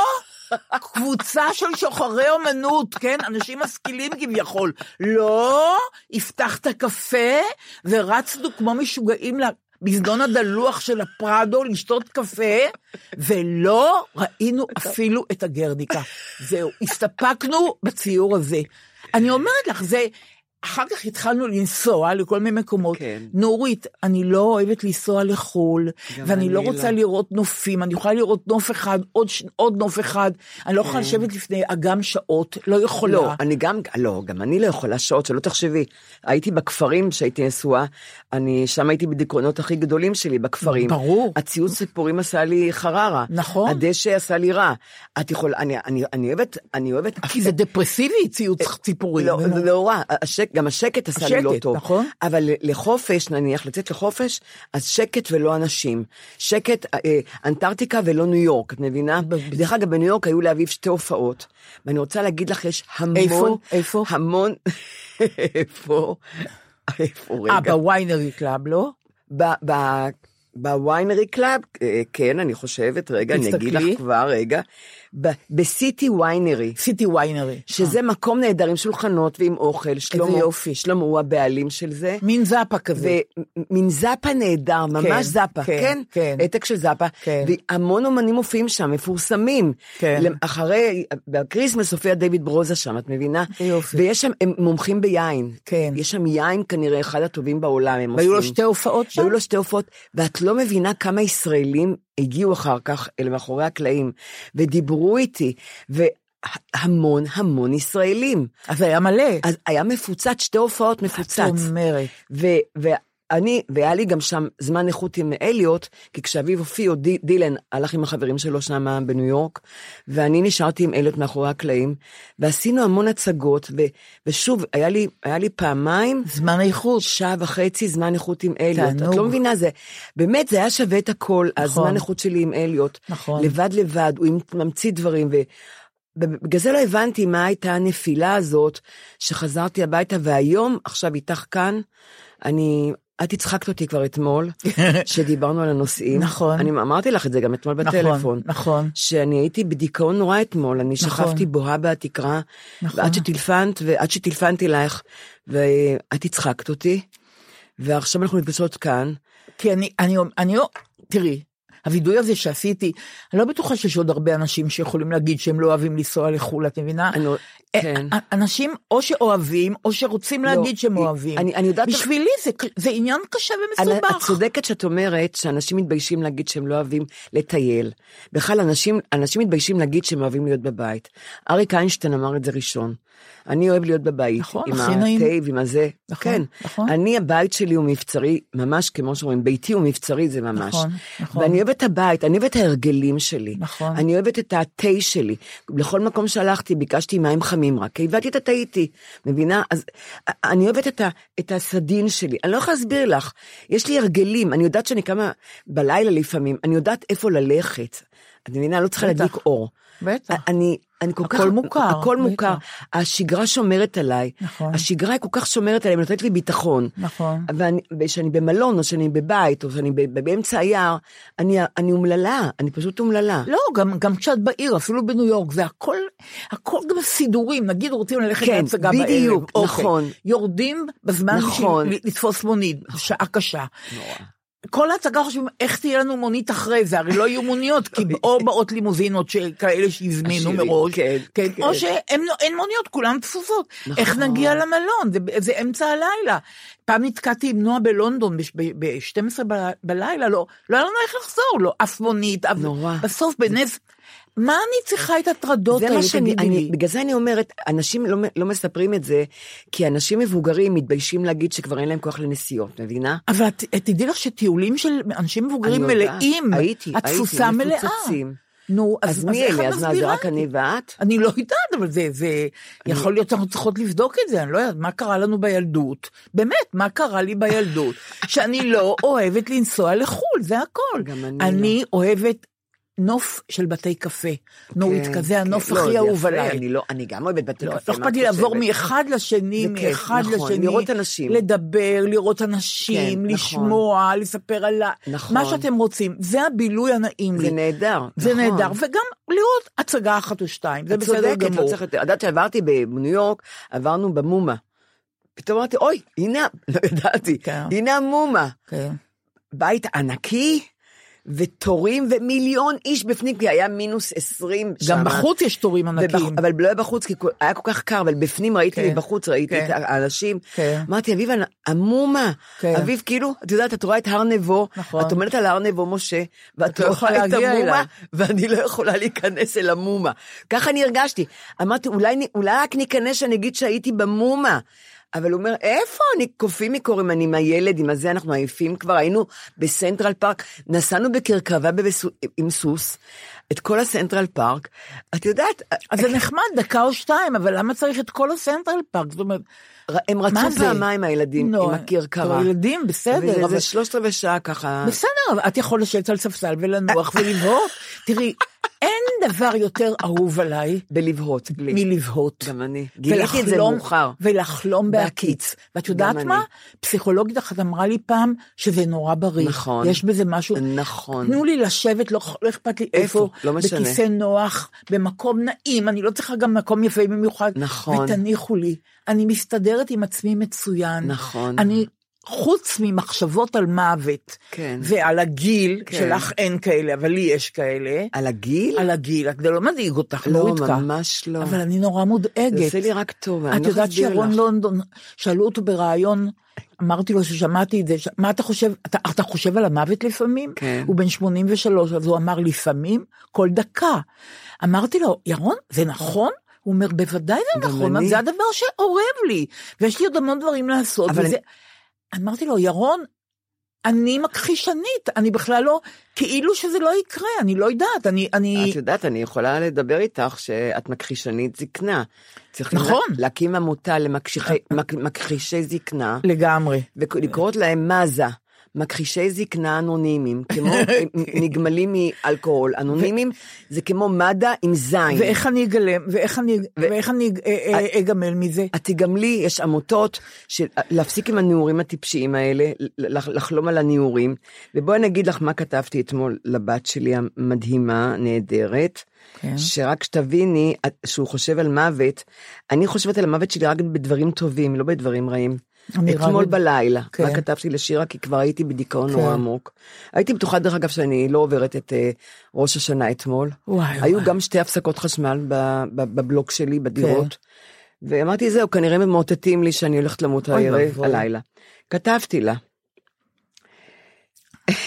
קבוצה של שוחרי אומנות, כן? אנשים משכילים כביכול. לא! הבטחת קפה, ורצנו כמו משוגעים למזנון הדלוח של הפרדו לשתות קפה, ולא ראינו אפילו את הגרניקה. זהו, הסתפקנו בציור הזה. אני אומרת לך, זה... אחר כך התחלנו לנסוע לכל מיני מקומות. כן. נורית, אני לא אוהבת לנסוע לחו"ל, ואני אני לא רוצה לא. לראות נופים, אני יכולה לראות נוף אחד, עוד, עוד נוף אחד, אני לא יכולה לשבת לפני אגם שעות, לא יכולה. לא, אני גם, לא, גם אני לא יכולה שעות, שלא תחשבי. הייתי בכפרים שהייתי נשואה, אני, שם הייתי בדיכאונות הכי גדולים שלי, בכפרים. ברור. הציוץ סיפורים עשה לי חררה. נכון. הדשא עשה לי רע. את יכולה, אני, אני, אני אוהבת, אני אוהבת... כי זה דפרסיבי, ציוץ ציפורים. לא, זה לא רע, השק, גם השקט עשה לי לא השקט, טוב. נכון. אבל לחופש, נניח, לצאת לחופש, אז שקט ולא אנשים. שקט, אה, אנטארקטיקה ולא ניו יורק, את מבינה? דרך אגב, בניו יורק היו לאביב שתי הופעות, ואני רוצה להגיד לך, יש המון... איפה? איפה? המון... איפה? איפה, רגע? אה, ב Winery Club, לא? ב- ב- ב Winery Club, אה, כן, אני חושבת, רגע, אני אגיד לך. כבר, רגע. ב City Winery. City Winery. שזה מקום נהדר עם שולחנות ועם אוכל, שלמה, יופי. שלמה הוא הבעלים של זה. מין זאפה כזה. ומין זאפה נהדר, ממש כן, זאפה, כן, כן, כן. העתק של זאפה, כן. והמון אומנים מופיעים שם, מפורסמים. כן. אחרי, בקריסמס הופיע דיוויד ברוזה שם, את מבינה? יופי. ויש שם, הם מומחים ביין. כן. יש שם יין כנראה אחד הטובים בעולם, הם והיו לו עושים. שתי הופעות שם? היו לו שתי הופעות, ואת לא מבינה כמה ישראלים הגיעו אחר כך אל מאחורי הקלעים, ודיברו איתי, והמון המון ישראלים. אז היה מלא. אז היה מפוצץ, שתי הופעות מפוצץ. את אומרת. ו- ואני, והיה לי גם שם זמן איכות עם אליוט, כי כשאביו הופיע, די, דילן הלך עם החברים שלו שם בניו יורק, ואני נשארתי עם אליוט מאחורי הקלעים, ועשינו המון הצגות, ו, ושוב, היה לי, היה לי פעמיים, זמן איכות. שעה וחצי זמן איכות עם אליוט. תענוג. את לא מבינה, זה, באמת, זה היה שווה את הכל, נכון. הזמן איכות שלי עם אליוט. נכון. לבד לבד, הוא ממציא דברים, ו... ובגלל זה לא הבנתי מה הייתה הנפילה הזאת, שחזרתי הביתה, והיום, עכשיו איתך כאן, אני, את הצחקת אותי כבר אתמול, שדיברנו על הנושאים. נכון. אני אמרתי לך את זה גם אתמול נכון, בטלפון. נכון. שאני הייתי בדיכאון נורא אתמול, אני נכון. שכבתי בוהה בתקרה, נכון. ועד שטלפנת, ועד שטלפנתי לך, ואת הצחקת אותי, ועכשיו אנחנו נפגשות כאן. כי אני, אני, אני, לא- תראי, הווידוי הזה שעשיתי, אני לא בטוחה שיש עוד הרבה אנשים שיכולים להגיד שהם לא אוהבים לנסוע לחו"ל, את מבינה? אני, אה, כן. אה, אנשים או שאוהבים, או שרוצים לא, להגיד שהם אוהבים. אני- אני יודעת- בשבילי זה, זה עניין קשה ומסובך. את צודקת שאת אומרת שאנשים מתביישים להגיד שהם לא אוהבים לטייל. בכלל, אנשים, אנשים מתביישים להגיד שהם אוהבים להיות בבית. אריק איינשטיין אמר את זה ראשון. אני אוהב להיות בבית. נכון, עם הכי נעים. התה ועם הזה. נכון, כן. נכון. אני, הבית שלי הוא מבצרי, ממש כמו שאומרים, ביתי הוא מבצרי, זה ממש. נכון, נכון. ואני אוהבת את הבית, אני אוהבת את ההרגלים שלי. נכון. אני אוהבת את התה שלי. לכל מקום שהלכתי, ביקשתי מים חמים רק, כי הבאתי את התה איתי. מבינה? אז אני אוהבת את, ה, את הסדין שלי. אני לא יכולה להסביר לך. יש לי הרגלים, אני יודעת שאני קמה בלילה לפעמים, אני יודעת איפה ללכת. את מבינה? לא צריכה. להדליק אור. בטח. אני, אני כל כך... הכל מוכר, הכל בטח. מוכר. השגרה שומרת עליי. נכון. השגרה היא כל כך שומרת עליי, ונותנת לי ביטחון. נכון. וכשאני במלון, או שאני בבית, או שאני באמצע היער, אני, אני אומללה, אני פשוט אומללה. לא, גם, גם כשאת בעיר, אפילו בניו יורק, זה הכל, הכל גם סידורים, נגיד רוצים ללכת כן, להצגה בדיוק, בערב. נכון. אוקיי. יורדים בזמן נכון. לתפוס מונית, שעה קשה. כל ההצגה חושבים איך תהיה לנו מונית אחרי זה, הרי לא יהיו מוניות, כי או באות לימוזינות כאלה שהזמינו מראש, כן, כן, כן. או שאין מוניות, כולן תפוסות. נכון. איך נגיע למלון? זה, זה אמצע הלילה. פעם נתקעתי עם נועה בלונדון ב-12 בלילה, לא, לא היה לנו איך לחזור, לא אף מונית, אף... נורא. בסוף בנס... מה אני צריכה את הטרדות האלה, שאני, תגידי אני, לי? בגלל זה אני אומרת, אנשים לא, לא מספרים את זה, כי אנשים מבוגרים מתביישים להגיד שכבר אין להם כוח לנסיעות, מבינה? אבל את, את תדעי לך שטיולים של אנשים מבוגרים אני מלאים, הייתי, התפוסה מלאה. מפוצצים. נו, אז, אז מי אלה? אז מה, זה רק? אני ואת? אני לא יודעת, אבל זה, זה, יכול להיות שאנחנו צריכות לבדוק את זה, אני לא יודעת, מה קרה לנו בילדות? באמת, מה קרה לי בילדות? שאני לא אוהבת לנסוע לחו"ל, זה הכל. גם אני אני אוהבת נוף של בתי קפה. נורית כן, כזה, הנוף כן. לא, הכי זה אהוב עליי. אני לא, אני גם אוהבת בתי לא קפה. לא אכפת לי את לעבור? מאחד לשני, זה מאחד נכון, לשני. לראות אנשים. לדבר, לראות אנשים, כן, נכון. לשמוע, לספר על ה... נכון. מה שאתם רוצים. זה הבילוי הנעים לי. זה נהדר, זה נכון. נהדר, וגם לראות הצגה אחת או שתיים, זה את בסדר צודקת, לא גמור. צריך... את יודעת שעברתי בניו יורק, עברנו במומה. פתאום אמרתי, אוי, הנה, לא ידעתי, כן. הנה המומה. כן. בית ענקי, ותורים ומיליון איש בפנים, כי היה מינוס עשרים שם. גם בחוץ יש תורים ענקיים. ובח... אבל לא היה בחוץ, כי היה כל כך קר, אבל בפנים ראיתי, כן. מבחוץ ראיתי כן. את האנשים. כן. אמרתי, אביב, המומה. כן. אביב, כאילו, את יודעת, את רואה את הר נבו, נכון. את עומדת על הר נבו, משה, ואת את לא רואה את המומה. ואני לא יכולה להיכנס אל המומה. ככה אני הרגשתי. אמרתי, אולי, אולי רק ניכנס שאני אגיד שהייתי במומה. אבל הוא אומר, איפה? אני קופאים מקור, אני עם הילד, עם הזה, אנחנו עייפים כבר, היינו בסנטרל פארק, נסענו בכרכרה בבסו- עם סוס, את כל הסנטרל פארק. את יודעת, אז זה נחמד, דקה או שתיים, אבל למה צריך את כל הסנטרל פארק? זאת אומרת, הם רצו? פעמיים הילדים נו, עם הכרכרה. ילדים, בסדר, וזה אבל- שלושת רבעי שעה ככה. בסדר, את יכולה לשבת על ספסל ולנוח ולבהות. תראי, אין דבר יותר אהוב עליי בלבהות. מלבהות. גם אני. גיליתי את זה מאוחר. ולחלום בהקיץ. ואת יודעת מה? אני. פסיכולוגית אחת אמרה לי פעם שזה נורא בריא. נכון. יש בזה משהו. נכון. תנו לי לשבת, לא, לא אכפת לי איפה, איפה, לא משנה. בכיסא נוח, במקום נעים, אני לא צריכה גם מקום יפה במיוחד. נכון. ותניחו לי, אני מסתדרת עם עצמי מצוין. נכון. אני, חוץ ממחשבות על מוות, כן. ועל הגיל, כן. שלך אין כאלה, אבל לי יש כאלה, על הגיל? על הגיל, זה לא מדאיג אותך, לא, נוריתקה. ממש לא. אבל אני נורא מודאגת. זה עושה לי רק טוב, אני את לא יודעת שרון לך. לונדון, שאלו אותו בריאיון, אמרתי לו ששמעתי את זה, ש- מה אתה חושב, אתה, אתה חושב על המוות לפעמים? כן. הוא בן 83, אז הוא אמר לפעמים, כל דקה. אמרתי לו, ירון, זה נכון? הוא אומר, בוודאי זה נכון, אני. זה הדבר שאורב לי, ויש לי עוד המון דברים לעשות. אבל וזה... אמרתי לו, ירון, אני מכחישנית, אני בכלל לא, כאילו שזה לא יקרה, אני לא יודעת, אני, אני, את יודעת, אני יכולה לדבר איתך שאת מכחישנית זקנה. צריכים נכון. לה- להקים עמותה למכחישי מק- מכחישי זקנה, לגמרי. ולקרוא להם מזה. מכחישי זקנה אנונימיים, כמו נגמלים מאלכוהול. אנונימיים זה כמו מד"א עם זין. ואיך אני אגלם, ואיך אני, ואיך אני אה, אה, אגמל מזה? את תגמלי, יש עמותות של להפסיק עם הנעורים הטיפשיים האלה, לח- לחלום על הנעורים. ובואי אני אגיד לך מה כתבתי אתמול לבת שלי המדהימה, נהדרת. כן. שרק שתביני שהוא חושב על מוות, אני חושבת על המוות שלי רק בדברים טובים, לא בדברים רעים. אתמול בד- בלילה, כן. מה כתבתי לשירה? כי כבר הייתי בדיכאון כן. נורא עמוק. הייתי בטוחה דרך אגב שאני לא עוברת את אה, ראש השנה אתמול. וואי, היו וואי. גם שתי הפסקות חשמל ב- ב- בבלוק שלי, בדירות. ואמרתי זהו, כנראה ממוטטים לי שאני הולכת למות אוי הערב. הלילה. כתבתי לה.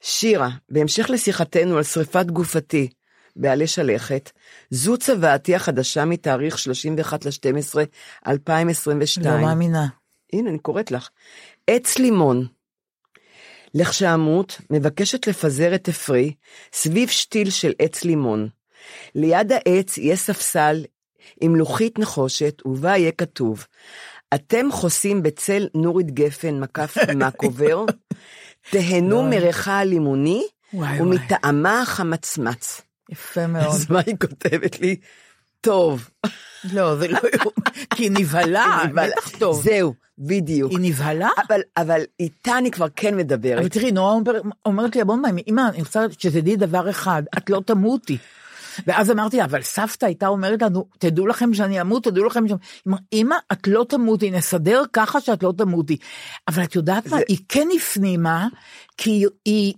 שירה, בהמשך לשיחתנו על שריפת גופתי בעלי שלכת, זו צוואתי החדשה מתאריך 31 ל-12 2022. לא מאמינה. הנה, אני קוראת לך. עץ לימון. לכשאמות, מבקשת לפזר את אפרי סביב שתיל של עץ לימון. ליד העץ יהיה ספסל עם לוחית נחושת, ובה יהיה כתוב, אתם חוסים בצל נורית גפן מקף מקובר, תהנו מריחה הלימוני. ומטעמה החמצמץ. יפה מאוד. אז מה היא כותבת לי? טוב. לא, זה לא יאומן, כי היא נבהלה, בטח טוב. זהו, בדיוק. היא נבהלה? אבל, אבל איתה אני כבר כן מדברת. אבל תראי, נועה אומר- אומרת לי המון פעמים, אמא, אני רוצה שתדעי דבר אחד, את לא תמותי. ואז אמרתי לה, אבל סבתא הייתה אומרת לנו, תדעו לכם שאני אמות, תדעו לכם שאני... היא אמרה, אמא, את לא תמותי, נסדר ככה שאת לא תמותי. אבל את יודעת מה, היא כן הפנימה, כי היא...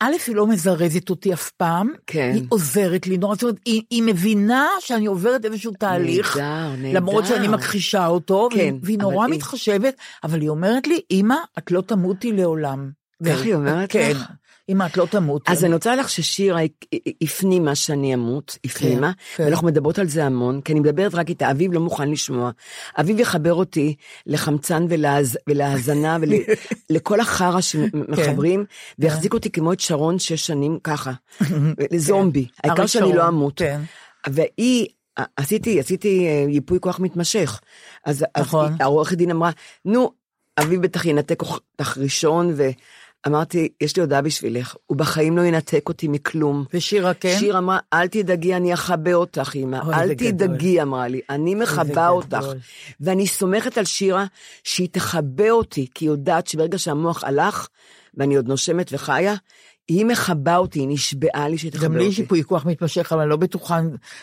א', היא לא מזרזת אותי אף פעם, כן. היא עוזרת לי נורא, זאת אומרת, היא, היא מבינה שאני עוברת איזשהו תהליך, נהדר, נהדר. למרות שאני מכחישה אותו, כן, והיא, והיא נורא היא- מתחשבת, אבל היא אומרת לי, אמא, את לא תמותי לעולם. כך היא אומרת כן, לך? אמא, את לא תמותי. אז אני רוצה לך ששירה היא- הפנימה שאני אמות, הפנימה, כן. ואנחנו מדברות על זה המון, כי אני מדברת רק איתה, אביב לא מוכן לשמוע. אביב יחבר אותי לחמצן ולהז- ולהאזנה ולכל החרא שמחברים, ויחזיק אותי כמו את שרון שש שנים ככה, לזומבי. העיקר שאני לא אמות. כן. והיא, עשיתי, עשיתי אה, ייפוי כוח מתמשך. אז, אז נכון. היא- העורכת דין אמרה, נו, אביב בטח ינתק אותך ראשון, ואמרתי, יש לי הודעה בשבילך, הוא בחיים לא ינתק אותי מכלום. ושירה כן? שיר אמרה, אל תדאגי, אני אכבה אותך, אמא. אוי, אל גדול. תדאגי, אמרה לי, אני מכבה גדול. אותך. ואני סומכת על שירה שהיא תכבה אותי, כי היא יודעת שברגע שהמוח הלך, ואני עוד נושמת וחיה, היא מכבה אותי, היא נשבעה לי שהיא תכבה גם אותי. לי יש ייפוי כוח מתמשך, אבל אני לא בטוחה,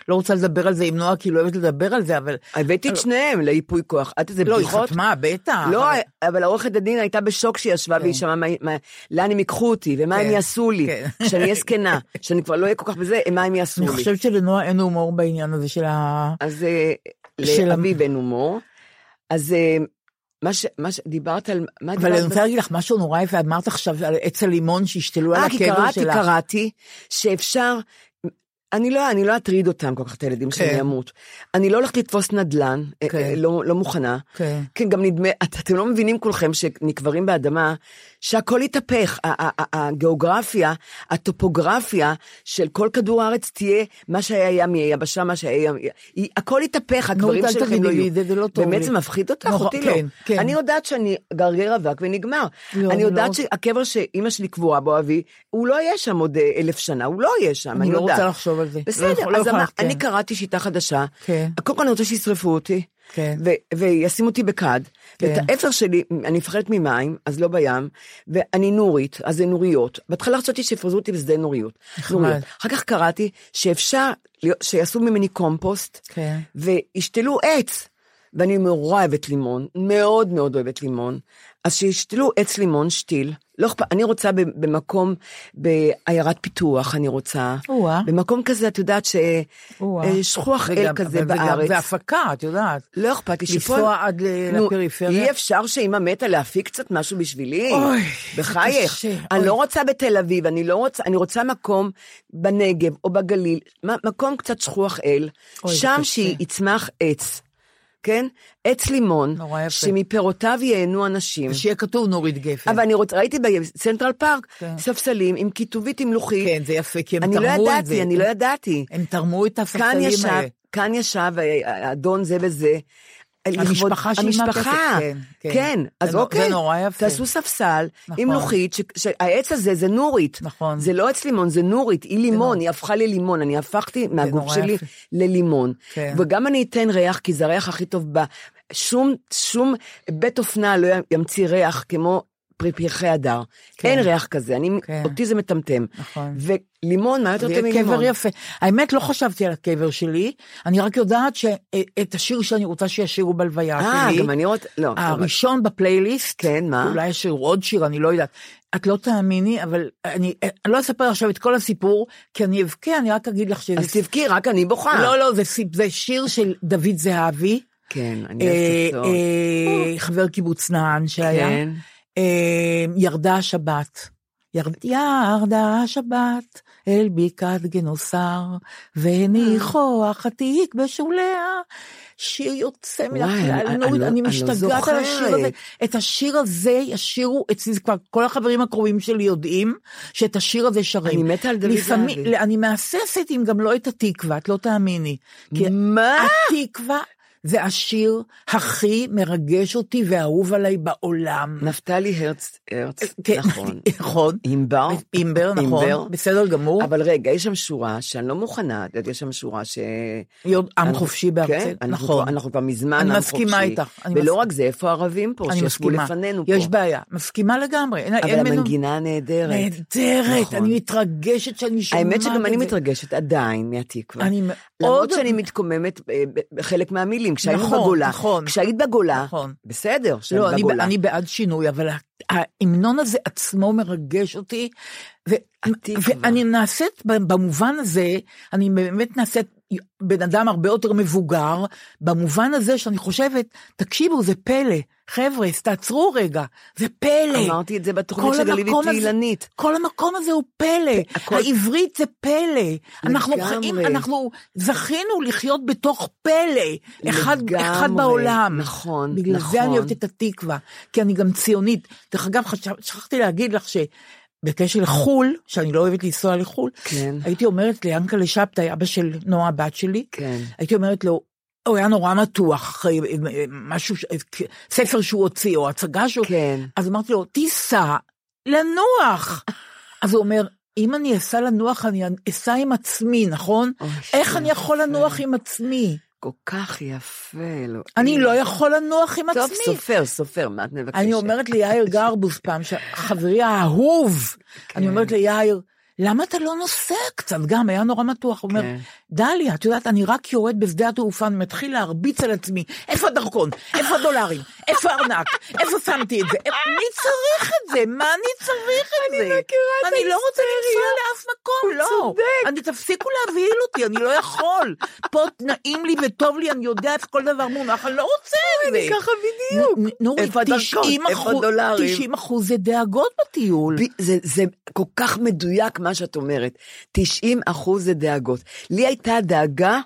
לא רוצה לדבר על זה עם נועה, כי היא לא אוהבת לדבר על זה, אבל... הבאתי את שניהם לייפוי כוח. את איזה לא, היא בדיחות? חתמה, בטח. לא, אבל- העורכת הדין הייתה בשוק שהיא ישבה והיא שמעה מה- מה- לאן הם ייקחו אותי, ומה כן, הם יעשו לי, כן. כשאני אהיה זקנה, שאני כבר לא אהיה כל כך בזה, מה הם יעשו אני לי. חושבת שלנועה אין הומור בעניין הזה של ה... אז אה, לאביב אין הומור. אז אה, מה ש... מה ש... דיברת על... מה אבל אני דיברת? רוצה להגיד לך משהו נורא יפה, אמרת עכשיו על עץ הלימון שהשתלו על אה, כי הקבר קראתי, שלך. קראתי, שאפשר... אני לא, אני לא אטריד אותם כל כך, את הילדים שאני כן. אמות. אני לא הולכת לתפוס נדל"ן, אה, כן. אה, לא, לא מוכנה. כן. כן, גם נדמה, את, אתם לא מבינים כולכם שנקברים באדמה, שהכל יתהפך, הגיאוגרפיה, הטופוגרפיה של כל כדור הארץ תהיה מה שהיה ים יהיה יבשה, מה שהיה ים, הכל יתהפך, הקברים אל שלכם לא יהיו. זה, לא טוב באמת. זה מפחיד אותך? אותי לא. כן, כן. אני יודעת שאני גרגר אבק ונגמר. לא, אני אני יודעת לא- שהקבר שאימא שלי קבורה בו, אבי, הוא לא יהיה שם עוד אה, אלף שנה, הוא לא יהיה שם, אני אני לא יודעת. רוצה לחשוב על זה. לא בסדר, לא אז אמר- כן. אני קראתי שיטה חדשה. קודם כל אני רוצה שישרפו אותי. כן. ו- וישימו אותי בכד, כן. ואת האפר שלי, אני מפחדת ממים, אז לא בים, ואני נורית, אז זה נוריות. בהתחלה חשבתי שיפרזו אותי בשדה נוריות. נוריות. אחר כך קראתי שאפשר, שיעשו ממני קומפוסט, כן. וישתלו עץ. ואני נורא אוהבת לימון, מאוד מאוד אוהבת לימון. אז שישתלו עץ לימון, שתיל. לא אכפת, אני רוצה במקום, בעיירת פיתוח, אני רוצה. או-אה. במקום כזה, את יודעת, ש- או-אה. אה, שכוח אל וגם- כזה וגם- בארץ. והפקה, את יודעת. לא אכפת לי שפה... לנסוע עד ל- נו, לפריפריה. אי אפשר שאמא מתה להפיק קצת משהו בשבילי? אוי, זה בחייך. קשה, אני אוי. לא רוצה בתל אביב, אני לא רוצה, אני רוצה מקום בנגב או בגליל, מקום קצת שכוח אל, אוי, שם. שיצמח עץ, כן? עץ לימון, נורא יפה. שמפירותיו ייהנו אנשים. ושיהיה כתוב נורית גפן. אבל אני רוצה, ראיתי בסנטרל פארק כן. ספסלים עם כיתובית עם לוחית. כן, זה יפה, כי הם אני תרמו לא את זה. ידעתי, אני לא ידעתי. הם תרמו את כאן הספסלים ישב, האלה. כאן ישב אה, האדון זה וזה, המשפחה שילמה המשפחה, כן, כן. כן, אז זה אוקיי, זה נורא יפה. תעשו ספסל נכון. עם לוחית, ש- שהעץ הזה זה נורית. נכון. זה לא עץ לימון, זה נורית, היא לימון. היא הפכה ללימון, אני הפכתי מהגוף שלי יפה. ללימון. כן. וגם אני אתן ריח, כי זה הריח הכי טוב ב... שום, שום בית אופנה לא ימציא ריח כמו פרחי הדר. כן. אין ריח כזה, אני, כן. אותי זה מטמטם. נכון. ולימון, מה יותר טוב מלימון? קבר יפה. האמת, לא חשבתי על הקבר שלי, אני רק יודעת שאת השיר שאני רוצה שישירו בלוויה אה, שלי, גם אני רוצה, לא. אבל- הראשון בפלייליסט, כן, מה? אולי ישירו עוד שיר, אני לא יודעת. את לא תאמיני, אבל אני, אני לא אספר עכשיו את כל הסיפור, כי אני אבכה, אני רק אגיד לך שזה... אז תבכי, רק אני בוכה. לא, לא, זה, זה שיר של דוד זהבי, כן, אני אה, אוהבת אותו. אה, חבר קיבוץ נען שהיה. כן. אה, ירדה השבת. ירד, ירדה השבת אל בקעת גנוסר, והניחו החתיק בשוליה. שיר יוצא מן הכלל, אני- לא- אני אני לא משתגעת על השיר הזה. את השיר הזה ישירו, אצלי זה כבר כל החברים הקרובים שלי יודעים שאת השיר הזה שרים. אני מתה על דוד זהבי. אני מהססת אם גם לא את התקווה, את לא תאמיני. מה? התקווה זה השיר הכי מרגש אותי ואהוב עליי בעולם. נפתלי הרץ, הרץ, כן, נכון. נכון. אימבר, ענבר. נכון, בסדר גמור. אבל רגע, יש שם שורה שאני לא מוכנה, את יודעת, יש שם שורה ש... עם חופשי בארצנו, כן, אנחנו נכון. כבר- אנחנו כבר מזמן אני עם מסכימה חופשי. איתך, אני ולא מסכימה. רק זה, איפה הערבים פה, אני שישבו מסכימה. לפנינו פה. יש בעיה, מסכימה לגמרי. אבל המנגינה נהדרת. נהדרת, נכון. אני מתרגשת שאני שומעת את האמת זה. שגם אני מתרגשת עדיין מהתקווה. אני מאוד... למרות שאני מתקוממת אה, בחלק מהמילים, כשהיינו נכון, בגולה, נכון. כשהיית בגולה, נכון. בסדר, כשהיית לא, אני, בגולה. אני בעד שינוי, אבל ההמנון הזה עצמו מרגש אותי, ו. ואני נעשית, במובן הזה, אני באמת נעשית בן אדם הרבה יותר מבוגר, במובן הזה שאני חושבת, תקשיבו, זה פלא. חבר'ה, תעצרו רגע, זה פלא. אמרתי את זה בתוכנית של גלית המקום הזה-. כל המקום הזה הוא פלא, הכל- העברית זה פלא. אנחנו לגמרי. חיים, אנחנו זכינו לחיות בתוך פלא, אחד, לגמרי, אחד בעולם. נכון, בגלל נכון. זה אני אוהבת את התקווה, כי אני גם ציונית. דרך אגב, שכחתי להגיד לך שבקשר לחו"ל, שאני לא אוהבת לנסוע לחו"ל, כן. הייתי אומרת ליענקלה שבתאי, אבא של נועה הבת שלי, כן. הייתי אומרת לו, הוא היה נורא מתוח, אחרי אה, משהו, ש- ספר שהוא הוציא, או הצגה שהוא... כן. אז אמרתי לו, תיסע לנוח. אז הוא אומר, אם אני אסע לנוח, אני אסע עם עצמי, נכון? איך אני יכול. לנוח עם עצמי? כל כך יפה, אלוהים. אני לא יכול לנוח עם טוב, עצמי. סופר, סופר, מה את מבקשת? אני אומרת ליאיר גרבוס פעם, חברי האהוב, אני כן. אומרת ליאיר, למה אתה לא נוסע קצת? גם היה נורא מתוח. הוא אומר, כן. דליה, את יודעת, אני רק יורד בשדה התעופה, אני מתחיל להרביץ על עצמי. איפה הדרכון? איפה הדולרים? איפה הארנק? איפה שמתי את זה? מי צריך את זה? מה אני צריך את זה? אני מכירה את אני לא רוצה ההיסטריה. לנסוע לאף מקום, לא. צודק. אני תפסיקו להבהיל אותי, אני לא יכול. פה נעים לי וטוב לי, אני יודע איפה כל דבר מונח, אני לא רוצה את זה. ככה בדיוק. נ- נ- נורית, איפה הדרכון? 90 איפה אחוז- הדולרים? 90 אחוז זה דאגות בטיול. זה כל כך מדויק מה שאת אומרת. 90 אחוז זה דאגות. לי הייתה דאגה,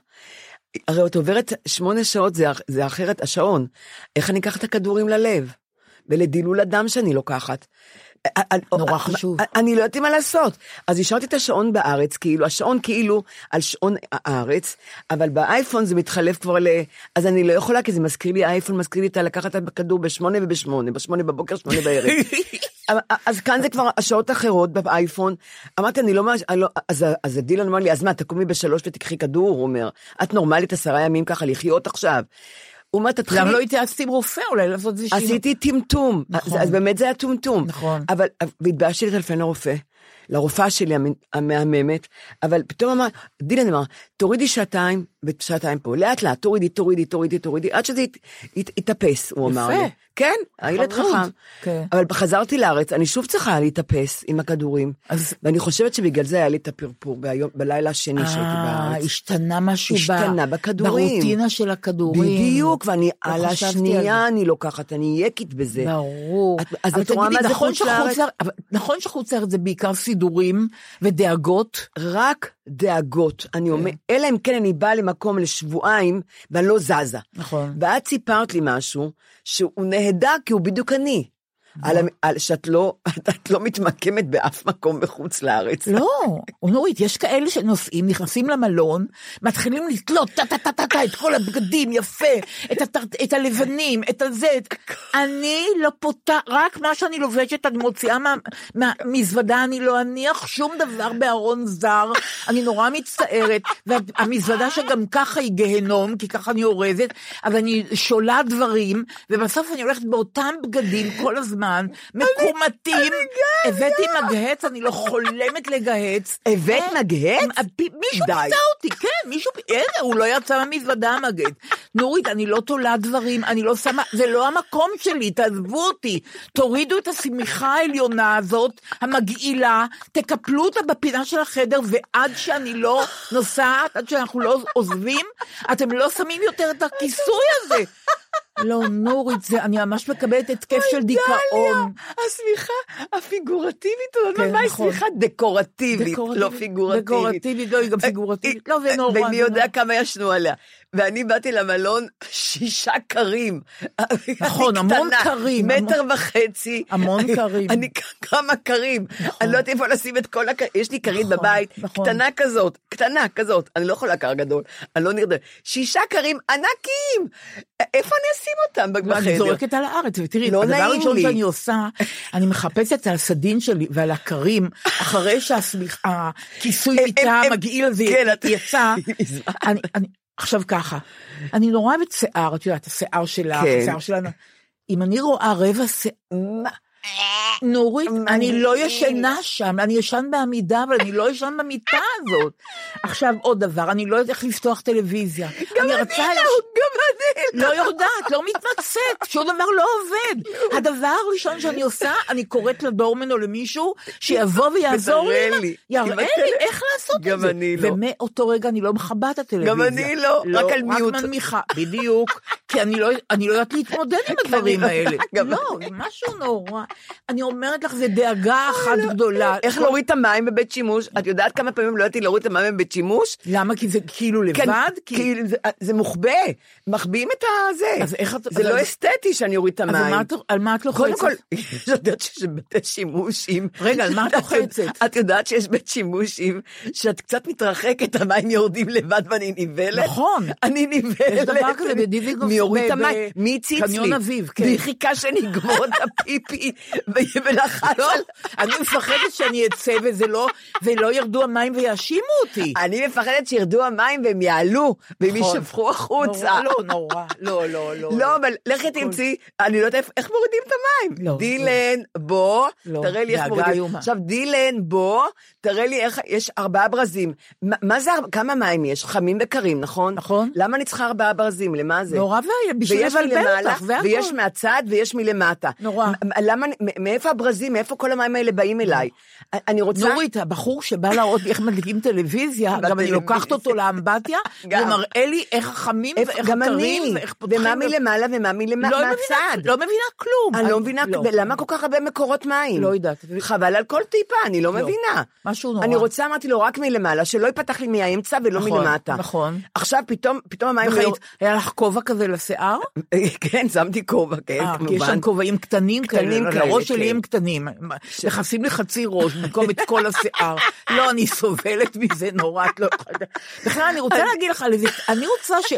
הרי את עוברת שמונה שעות, זה, זה אחרת השעון. איך אני אקח את הכדורים ללב? ולדילול הדם שאני לוקחת. נורא א- חשוב. א- אני לא יודעת מה לעשות. אז השארתי את השעון בארץ, כאילו, השעון כאילו על שעון הארץ, אבל באייפון זה מתחלף כבר ל... אז אני לא יכולה, כי זה מזכיר לי, האייפון מזכיר לי את לקחת את הכדור בשמונה ובשמונה, בשמונה בבוקר, שמונה בערב. אז כאן זה כבר השעות האחרות באייפון. אמרתי, אני לא אני לא, אז, אז דילן אמר לי, אז מה, תקומי בשלוש ותקחי כדור? הוא אומר, את נורמלית עשרה ימים ככה לחיות עכשיו. אומר, תתחילי... למה לא התייעצתי עם רופא אולי לעשות איזה שינוי? עשיתי טמטום, נכון. אז, אז באמת זה היה טומטום. נכון. אבל, והתביישתי לטלפן לרופא, לרופאה שלי המ- המהממת, אבל פתאום אמר, דילן אמר, תורידי שעתיים ושעתיים פה, לאט לאט, תורידי, תורידי, תורידי, תורידי, עד שזה ית, ית, יתאפס, הוא אמר יפה. כן, הילד. חכם. כן. אבל חזרתי לארץ, אני שוב צריכה להתאפס עם הכדורים. אז- ואני חושבת שבגלל זה היה לי את הפרפור ביום, בלילה השני שהייתי אה, בארץ. השתנה משהו ב- השתנה בכדורים. ברוטינה של הכדורים. בדיוק, ואני לא על על השנייה זה. אני לוקחת, אני יקית בזה. ברור. את- אז את רואה מה זה נכון חוץ לארץ? נכון שחוץ לארץ זה בעיקר סידורים ודאגות? רק דאגות. כן. אני אומר, אלא אם כן אני באה למקום לשבועיים ואני לא זזה. נכון. ואת סיפרת לי משהו שהוא נהדר כי הוא בדיוק אני. על, על שאת לא, את לא מתמקמת באף מקום בחוץ לארץ. לא, נורית, יש כאלה שנוסעים, נכנסים למלון, מתחילים לתלות טה-טה-טה-טה את כל הבגדים, יפה, את, הטר... את הלבנים, את הזה. את... אני לא פותח, רק מה שאני לובשת אני מוציאה מה- מהמזוודה, אני לא אניח שום דבר בארון זר, אני נורא מצטערת, והמזוודה שגם ככה היא גיהנום, כי ככה אני אורזת, אבל אני שולה דברים, ובסוף אני הולכת באותם בגדים כל הזמן, מקומטים, הבאתי מגהץ, אני לא חולמת לגהץ. הבאת אין, מגהץ? אה, מישהו. פיצה אותי, כן, מישהו, הוא לא יצא מהמזוודה המגהץ. נורית, אני לא תולה דברים, אני לא שמה, זה לא המקום שלי, תעזבו אותי. תורידו את השמיכה העליונה הזאת, המגעילה, תקפלו אותה בפינה של החדר, ועד שאני לא נוסעת, עד שאנחנו לא עוזבים, אתם לא שמים יותר את הכיסוי הזה. לא, נורית, זה, אני ממש מקבלת התקף של דיכאון. השמיכה הפיגורטיבית כן, מה היא נכון. שמיכה דקורטיבית, דקורטיבית, לא פיגורטיבית. דקורטיבית, לא, היא גם פיגורטיבית. לא, זה נורא, ומי יודע. כמה ישנו עליה. ואני באתי למלון שישה קרים. נכון, המון קרים, מטר וחצי. המון קרים. אני כמה קרים. אני לא יודעת איפה לשים את כל הקרים. יש לי כרית נכון, בבית, נכון. קטנה כזאת, קטנה כזאת. אני לא יכולה קר גדול, אני לא נרדמת. שישה קרים ענקים. איפה אני אשים אותם בחדר? ואני זורקת על הארץ, ותראי, לא הדבר הראשון. שאני עושה, אני מחפשת על הסדין שלי ועל הכרים, אחרי שהכיסוי מיטה המגעיל הזה כן, את- יצא, מזמן. אני, אני, עכשיו ככה, אני נורא אוהבת שיער, את יודעת, השיער שלך, כן. השיער שלנו, אם אני רואה רבע שיער? נורית, אני לא ישנה שם, אני ישן בעמידה, אבל אני לא ישן במיטה הזאת. עכשיו עוד דבר, אני לא יודעת איך לפתוח טלוויזיה. גם אני לא, גם אני לא יודעת, לא מתמצאת, שום דבר לא עובד. הדבר הראשון שאני עושה, אני קוראת לדורמן או למישהו שיבוא ויעזור לי. יראה לי. איך לעשות גם את זה. אני לא. ומאותו רגע אני לא מכבה את הטלוויזיה. גם אני לא, רק על מיוט. רק מנמיכה, בדיוק, כי אני לא לא יודעת להתמודד עם הדברים לא- האלה. גם לא, משהו נורא. אני אומרת לך, זה דאגה אחת גדולה. איך להוריד את המים בבית שימוש? את יודעת כמה פעמים לא ידעתי להוריד את המים בבית שימוש? למה? כי זה כאילו כן, לבד? כי- כי זה- מוחבא, מחביאים את הזה. אז זה אז- לא אסתטי שאני אוריד את אז המים. את- על מה את לוחצת? קודם כל, את יודעת שיש בתי שימושים. רגע, על מה את לוחצת? את יודעת שיש בית שימושים, שאת קצת מתרחקת, המים יורדים לבד ואני נבהלת? נכון. אני נבהלת. יש דבר כזה בדיזינגוף, מי יוריד את המים? מי הציץ לי? קניון אביב, כן. מי חיכה שנגמור את הפיפי ולחץ לא, על... אני מפחדת שאני אצא וזה לא, ולא ירדו המים ויאשימו אותי. אני מפחדת שירדו המים והם יעלו, והם נכון. יישפכו החוצה. נורא, לא, נורא, לא, לא, לא. לא, אבל לכי תמצאי, אני לא יודעת איך- מורידים את המים. לא, דילן, בוא, תראה לי איך מורידים. עכשיו, דילן, בוא, תראה לי איך, יש ארבעה ברזים. מה- זה, כמה מים יש? חמים וקרים, נכון? נכון. למה אני צריכה ארבעה ברזים? למה זה? נורא ואיום, בשביל ויש לבלבל מלמעלה, אותך, והכל. ויש מהצד, ויש מלמטה. נורא. למה, מאיפה הברזים? מאיפה כל המים האלה באים אליי? אני רוצה... נורית, הבחור שבא להראות לי איך מדליקים טלוויזיה, גם אני. לוקחת אותו לאמבטיה, גם. הוא מראה לי איך איפה- ואיך אני, ואיך פותחים. ומה מלמעלה ומה לא מהצד. לא מבינה כלום. אני לא מבינה, לא. למה כל כך הרבה מקורות מים? לא יודעת. חבל על כל טיפה, אני לא מבינה. משהו נורא. אני רוצה, אמרתי לו, רק מלמעלה, שלא ייפתח לי מהאמצע ולא נכון, מלמטה. נכון. עכשיו פתאום, פתאום המים... לא- היה לך כובע כזה לשיער? כן, שמתי כובע, כן, אה, כי יש שם כמובן. כובעים קטנים קטנים כאלה, כאלה, לראש שלי כן. הם קטנים, מכסים לי חצי ראש במקום את כל השיער. לא, אני סובלת מזה נורא, את לא יכולה... בכלל, אני רוצה להגיד לך אני רוצה ש...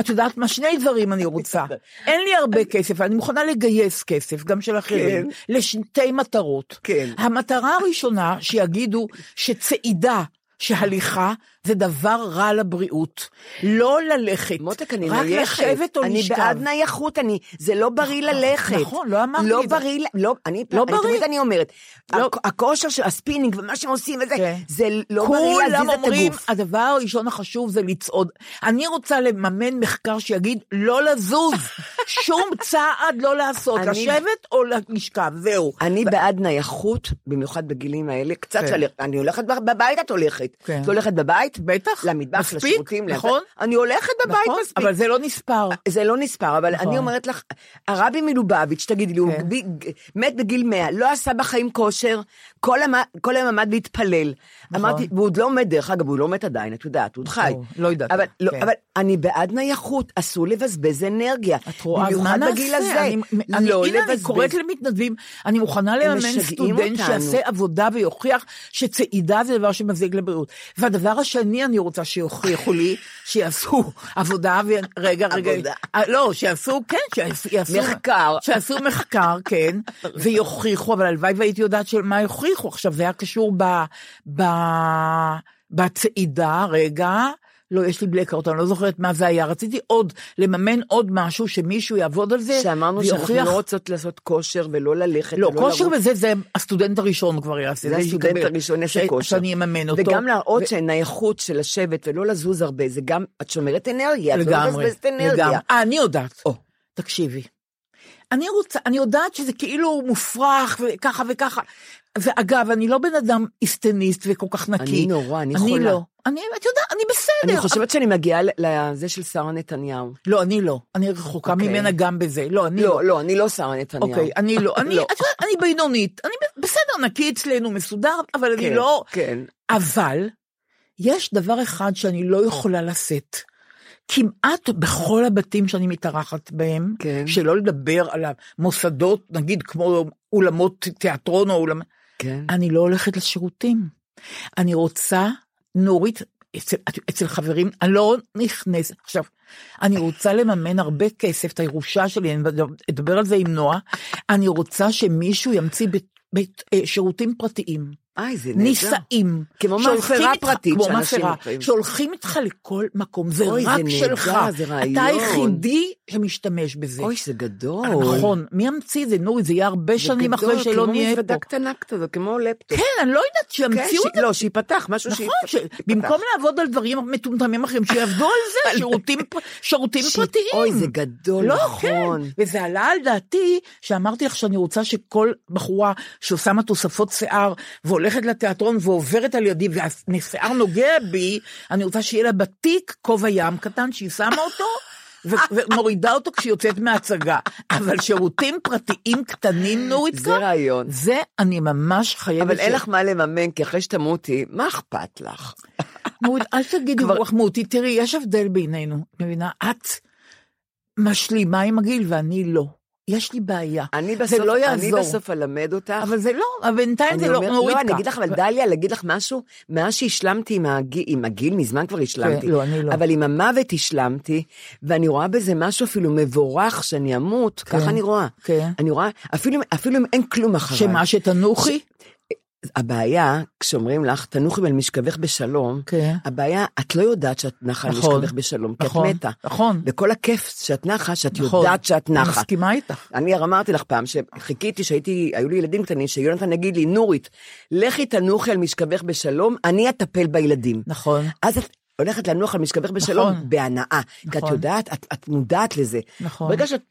את יודעת מה, שני דברים אני רוצה. אין לי הרבה כסף, אני מוכנה לגייס כסף, גם של אחרים, לשתי מטרות. כן. המטרה הראשונה, שיגידו שצעידה, שהליכה זה דבר רע לבריאות. לא ללכת, מותק, אני רק נייחת. לשבת או אני לשכב. בעד נייחות, אני, זה לא בריא ללכת. נכון, לא אמרתי לא. בריא, לא, אני, לא אני בריא. תמיד אני אומרת, לא. הכ- הכושר של הספינינג ומה שהם עושים וזה, כן. זה לא בריא כולם להזיז את אומרים, הגוף. הדבר הראשון החשוב זה לצעוד. אני רוצה לממן מחקר שיגיד לא לזוז, שום צעד לא לעשות, אני- לשבת או לשכב, זהו. אני בעד נייחות, במיוחד בגילים האלה, קצת כן. ללכת, אני הולכת בבית, את הולכת. כן. את הולכת בבית? בטח. למטבח, מספיק, לשירותים. נכון. לזה. אני הולכת בבית נכון? מספיק. אבל זה לא נספר. זה לא נספר, אבל נכון. אני אומרת לך, הרבי מלובביץ', תגידי לי, הוא כן. ב- מת בגיל 100, לא עשה בחיים כושר, כל המ- כל היום עמד להתפלל. אמרתי, והוא עוד לא מת, דרך אגב, הוא לא מת עדיין, את יודעת, הוא עוד חי. נכון, לא יודעת. אבל, לא, כן. אבל אני בעד נייחות, אסור לבזבז אנרגיה. את רואה? אז מה נעשה? בגיל הזה. אני, אני, לא הנה, אני. קוראת למתנדבים, אני מוכנה לממן סטודנט. שיעשה עבודה ויוכיח שצעידה זה דבר שמזיק לבריאות. והדבר השני, אני רוצה שיוכיחו לי, שיעשו עבודה, ו... רגע, רגע, עבודה. אה, לא, שיעשו, כן, שיעשו, מחקר. שיעשו מחקר, כן, ויוכיחו, אבל הלוואי והייתי יודעת של מה יוכיחו. עכשיו, זה היה קשור ב... ב... בצעידה, רגע. לא, יש לי blackout, אני לא זוכרת מה זה היה. רציתי עוד, לממן עוד משהו, שמישהו יעבוד על זה, שאמרנו שאנחנו ויוכיח- לא רוצות לעשות כושר ולא ללכת. לא, כושר לרוץ. וזה, זה הסטודנט הראשון כבר יעשה. זה הסטודנט הראשון יעשה ש- כושר. שאני אממן אותו. וגם להראות ו- שהנייחות של לשבת ולא לזוז הרבה, זה גם, את שומרת אנרגיה, את לא לגמרי. לגמרי. אה, אני יודעת. או. תקשיבי. אני רוצה, אני יודעת שזה כאילו מופרך וככה וככה. ואגב, אני לא בן אדם היסטניסט וכל כך נקי. אני נורא, אני אני חולה. לא. אני, את יודעת, אני בסדר. אני חושבת שאני מגיעה לזה של שרה נתניהו. לא, אני לא. אני רחוקה אוקיי. ממנה גם בזה. לא, אני לא. לא, לא, אני לא שרה נתניהו. אוקיי, אני לא. אני, לא. את יודעת, אני בינונית. אני בסדר, נקי אצלנו, מסודר, אבל אני כן, לא... כן. אבל יש דבר אחד שאני לא יכולה לשאת. כמעט בכל הבתים שאני מתארחת בהם, כן. שלא לדבר על המוסדות, נגיד כמו אולמות תיאטרון או אולם... כן. אני לא הולכת לשירותים. אני רוצה, נורית, אצל, אצל חברים, אני לא נכנסת. עכשיו, אני רוצה לממן הרבה כסף, את הירושה שלי, אני אדבר על זה עם נועה, אני רוצה שמישהו ימציא בית, בית, אה, שירותים פרטיים. איי, זה נהדר. נישאים. כמו מאפרה פרטית כמו מאפרה, הולכים. שהולכים איתך לכל מקום, זה אוי, זה רק נהדר, שלך. זה אתה רעיון. היחידי שמשתמש בזה. אוי, זה גדול. נכון, מי ימציא את זה? נורי, זה יהיה הרבה זה שנים גדול, אחרי שלא נהיה כמו פה. מזוודה קטנה כזאת, כמו לפטופ. כן, אני לא יודעת, כן, שימציאו ש- את זה. לא, שייפתח, משהו נכון, שייפתח. שבמקום לעבוד על דברים מטומטמים אחרים, שיעבדו על זה, שירותים פרטיים. אוי, זה גדול, לא, נכון. כן, וזה עלה על דעתי, שאמרתי לך שאני רוצה שכל בחורה ששמה תוספות שיער, והולכת לתיאטרון ועוברת על ידי, והשיער נוגע בי, אני רוצה שיהיה לה בתיק כובע ים קטן, שהיא שמה אותו. ומורידה אותו כשהיא יוצאת מההצגה, אבל שירותים פרטיים קטנים נורית זה רעיון. זה אני ממש חייבת. אבל אין לך מה לממן, כי אחרי שתמותי, מה אכפת לך? נורית, אל תגידי רוח מהותי, תראי, יש הבדל בינינו, מבינה? את משלימה עם הגיל ואני לא. יש לי בעיה. אני זה בסוף, לא אני יעזור. בסוף אלמד אותך. אבל זה לא, בינתיים אני זה לא אומרת- נורית לא, אני. אגיד לך, אבל דליה, להגיד לך משהו, מאז שהשלמתי עם הגיל, עם הגיל, מזמן כבר השלמתי. לא, אני לא. אבל עם המוות השלמתי, ואני רואה בזה משהו אפילו מבורך שאני אמות, ככה אני רואה. כן. אני רואה, אפילו אפילו אם אין כלום אחריי. שמה, שתנוחי? הבעיה, כשאומרים לך, תנוחי על משכבך בשלום, כן. הבעיה, את לא יודעת שאת נחה על נכון, משכבך בשלום, כי נכון, את מתה. נכון. וכל הכיף שאת נחה, שאת נכון. יודעת שאת אני נחה. מסכימה איתך. אני אמרתי לך פעם שחיכיתי שהייתי, היו לי ילדים קטנים, שיונתן יגיד לי, נורית, לכי תנוחי על משכבך בשלום, אני אטפל בילדים. נכון. אז את הולכת לנוח על משכבך בשלום נכון. בהנאה. כי את נכון. יודעת, את, את מודעת לזה. נכון. ברגע שאת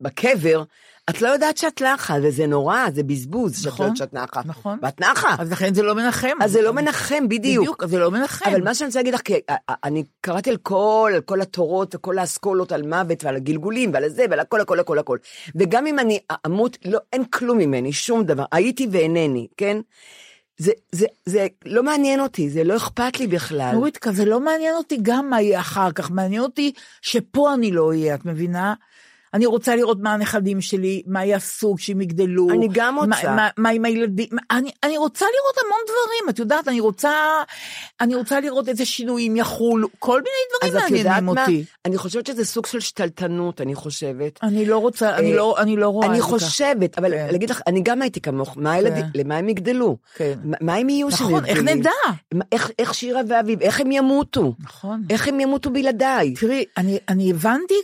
בקבר, את לא יודעת שאת נחה, וזה נורא, זה בזבוז שאת לא נכון, יודעת שאת נחה. נכון. ואת נחה. אז לכן זה לא מנחם. אז זה לא מנחם, בדיוק. בדיוק, זה לא מנחם. אבל מה שאני רוצה להגיד לך, כי אה, אה, אני קראתי על כל, על כל התורות וכל האסכולות על מוות ועל הגלגולים ועל זה ועל הכל הכל הכל הכל. וגם אם אני אמות, לא, אין כלום ממני, שום דבר. הייתי ואינני, כן? זה, זה, זה לא מעניין אותי, זה לא אכפת לי בכלל. נוריתקה, זה לא מעניין אותי גם מה יהיה אחר כך, מעניין אותי שפה אני לא אהיה, את מבינה? אני רוצה לראות מה הנכדים שלי, מה יעשו כשהם יגדלו. אני גם רוצה. מה, מה, מה עם הילדים, מה- אני, אני רוצה לראות המון דברים, את יודעת, אני רוצה, אני רוצה לראות איזה שינויים יחולו, כל מיני דברים מעניינים מה? אותי. אני חושבת שזה סוג של שתלטנות, אני חושבת. אני לא רוצה, אני אה, לא, אני לא רואה אני. חושבת, אבל כן. להגיד לך, אני גם הייתי כמוך, מה הילדים, למה הם יגדלו? כן. מה- מה הם יהיו שהם נכון, איך? נדע? מה- איך- איך שירה ואביב, איך הם ימותו? נכון. איך הם ימותו בלעדיי? תראי, אני, אני הבנתי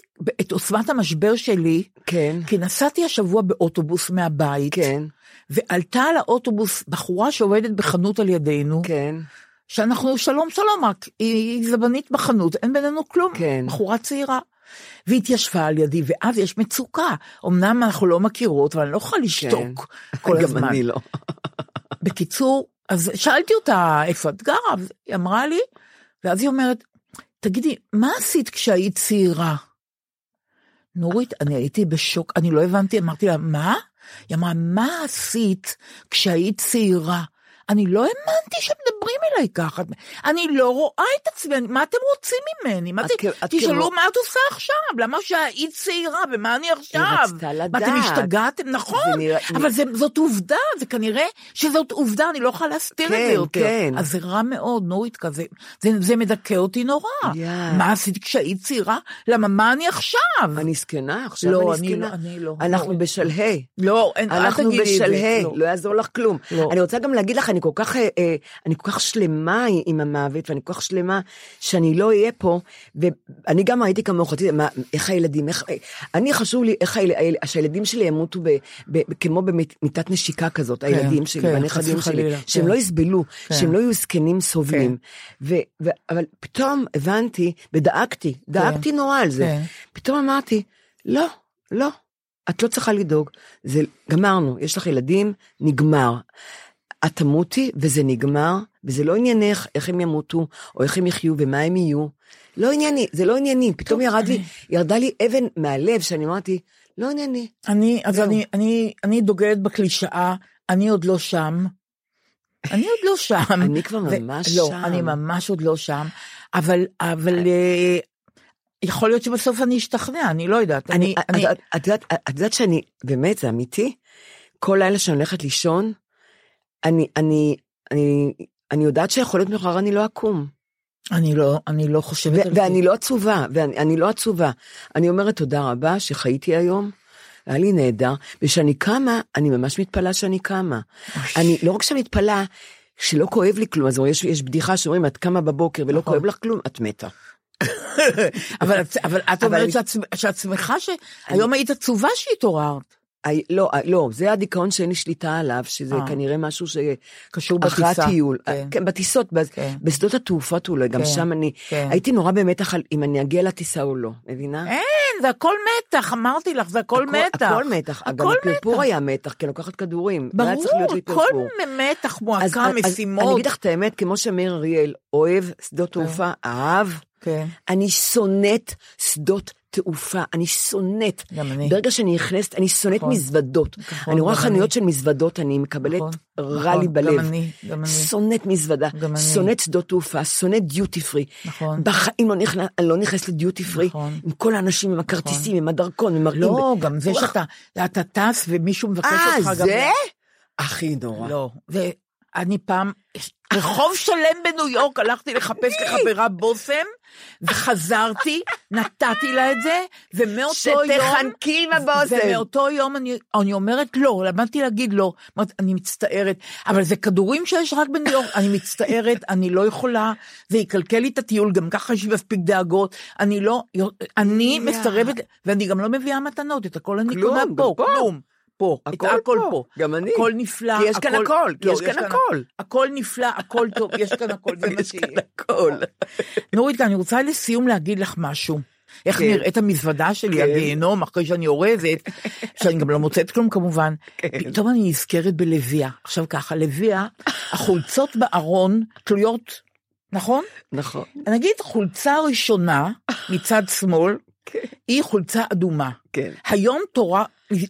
את עוצמת המשבר שלי, כן, כי נסעתי השבוע באוטובוס מהבית, כן, ועלתה על האוטובוס בחורה שעובדת בחנות על ידינו, כן. שאנחנו שלום שלום רק, היא, זבנית בחנות, אין בינינו כלום, כן. בחורה צעירה. והתיישבה על ידי, ואז יש מצוקה. אמנם אנחנו לא מכירות, אבל אני לא יכולה לשתוק כל כן. גם הזמן. אני לא. בקיצור, אז שאלתי אותה איפה את גרה, היא אמרה לי, ואז היא אומרת, תגידי, מה עשית כשהיית צעירה? נורית, אני הייתי בשוק, אני לא הבנתי, אמרתי לה, מה? היא אמרה, מה עשית כשהיית צעירה? אני לא האמנתי שמדברים מדברים אליי ככה? אני לא רואה את עצמי, מה אתם רוצים ממני? מה את זה, את תשאלו כמו- מה את עושה עכשיו? למה שהיית צעירה ומה אני עכשיו? רצתה מה, לדעת. אתם השתגעתם? נכון, זה נראה- אבל זה, זאת עובדה, זה כנראה שזאת עובדה, אני לא יכולה להסתיר את כן, זה יותר. כן. אז זה רע מאוד, נורית כזה, זה, זה מדכא אותי נורא. יא. מה עשיתי כשהיית צעירה? למה, מה אני עכשיו? אני זקנה, עכשיו לא, אני זקנה. לא, אני לא. אנחנו לא. בשלהי. לא, אין, אל אנחנו תגידי את זה. בשלהי, לא. לא יעזור לך כלום. לא. אני רוצה גם להגיד לך, אני כל כך, כך שלמה עם המוות, ואני כל כך שלמה שאני לא אהיה פה, ואני גם הייתי כמוך, מה, איך הילדים, איך, אני חשוב לי איך היל- היל- שהילדים שלי ימותו ב, ב, כמו במיטת נשיקה כזאת, הילדים שלי, כן, והנכדים שלי, וחלילה, שהם כן. לא יסבלו, כן. שהם לא יהיו זקנים סובלים. ו, ו, אבל פתאום הבנתי, ודאגתי, דאגתי נורא על זה. כן. פתאום אמרתי, לא, לא, את לא צריכה לדאוג. זה, גמרנו, יש לך ילדים, נגמר. את תמותי וזה נגמר, וזה לא עניינך איך הם ימותו, או איך הם יחיו ומה הם יהיו. לא ענייני, זה לא ענייני. פתאום ירד לי, ירדה לי אבן מהלב, שאני אמרתי, לא ענייני. אני, אז. אני, אני, אני דוגלת בקלישאה, אני עוד לא שם. אני עוד לא שם. אני כבר ממש לא, שם. אני ממש עוד לא שם, אבל, אבל, אה, יכול להיות שבסוף אני אשתכנע, אני לא יודעת. אני, אני, את- את יודעת- את יודעת שאני, באמת, זה אמיתי? כל לילה שאני הולכת לישון, אני, אני, אני, אני יודעת שיכול להיות מחר אני לא אקום. אני לא, אני לא חושבת על זה. ואני לא עצובה, ואני אני לא עצובה. אני אומרת תודה רבה שחייתי היום, היה לי נהדר, וכשאני קמה, אני ממש מתפלאה שאני קמה. אני, לא רק שאני מתפלאה, שלא כואב לי כלום, אז יש, יש בדיחה שאומרים, את קמה בבוקר ולא נכון. כואב לך כלום, את מתה. אבל, אבל את אומרת שאת, שאת שמחה שהיום היית עצובה שהתעוררת. לא, לא, זה הדיכאון שאין לי שליטה עליו, שזה אה. כנראה משהו ש... קשור אחרי בטיסה. הטיול, כן. כן, בטיסות, כן. בשדות התעופות אולי, גם כן, שם אני, כן. הייתי נורא במתח על אם אני אגיע לטיסה או לא, מבינה? אין, זה הכל מתח, אמרתי לך, זה הכל מתח. הכל מתח, גם הכל הפרפור מתח. היה מתח, כי אני לוקחת כדורים. לא ברור, לי כל פרפור. מתח, אז- מועקה, אז- אני משימות. אגיד לך את האמת, כמו שמאיר אריאל אוהב שדות תעופה, אהב, כן. אני שונאת שדות תעופה, אני שונאת. גם אני. ברגע שאני נכנסת, אני שונאת נכון. מזוודות. נכון, אני רואה חנויות אני. של מזוודות, אני מקבלת נכון, רע נכון, לי בלב. גם אני, גם אני. שונאת מזוודה. שונאת שדות תעופה, שונאת דיוטי פרי. נכון. בחיים לא נכנס, אני לא נכנסת לדיוטי פרי. נכון. עם כל האנשים, עם הכרטיסים, עם הדרכון, עם מראים. לא, גם זה. שאתה אתה טס ומישהו מבקש אה, אותך גם... זה? הכי נורא. לא, ואני פעם, רחוב שלם בניו יורק, הלכתי לחפש לחברה בושם, וחזרתי, נתתי לה את זה, ומאותו יום... שתחנקי עם הבושם. ומאותו יום אני, אני אומרת לא, למדתי להגיד לא. אומרת, אני מצטערת, אבל זה כדורים שיש רק בניו יורק, אני מצטערת, אני לא יכולה, זה יקלקל לי את הטיול, גם ככה יש לי מספיק דאגות, אני לא, אני. מסרבת, ואני גם לא מביאה מתנות, את הכל אני קונה פה. כלום. פה, הכל את הכל פה, פה, גם אני. הכל נפלא, כי יש כאן הכל, כי לא, יש כאן הכל. הכל נפלא, הכל טוב, יש כאן הכל, זה מה יש שיהיה. כאן הכל. נורית, אני רוצה לסיום להגיד לך משהו. איך כן. נראית המזוודה שלי, כן. הגיהנום, אחרי שאני אורזת, שאני גם לא מוצאת כלום כמובן. כן. פתאום אני נזכרת בלוויה. עכשיו ככה, לוויה, החולצות בארון תלויות, נכון? נכון. נגיד חולצה ראשונה מצד שמאל, כן. היא חולצה אדומה. כן. היום תורה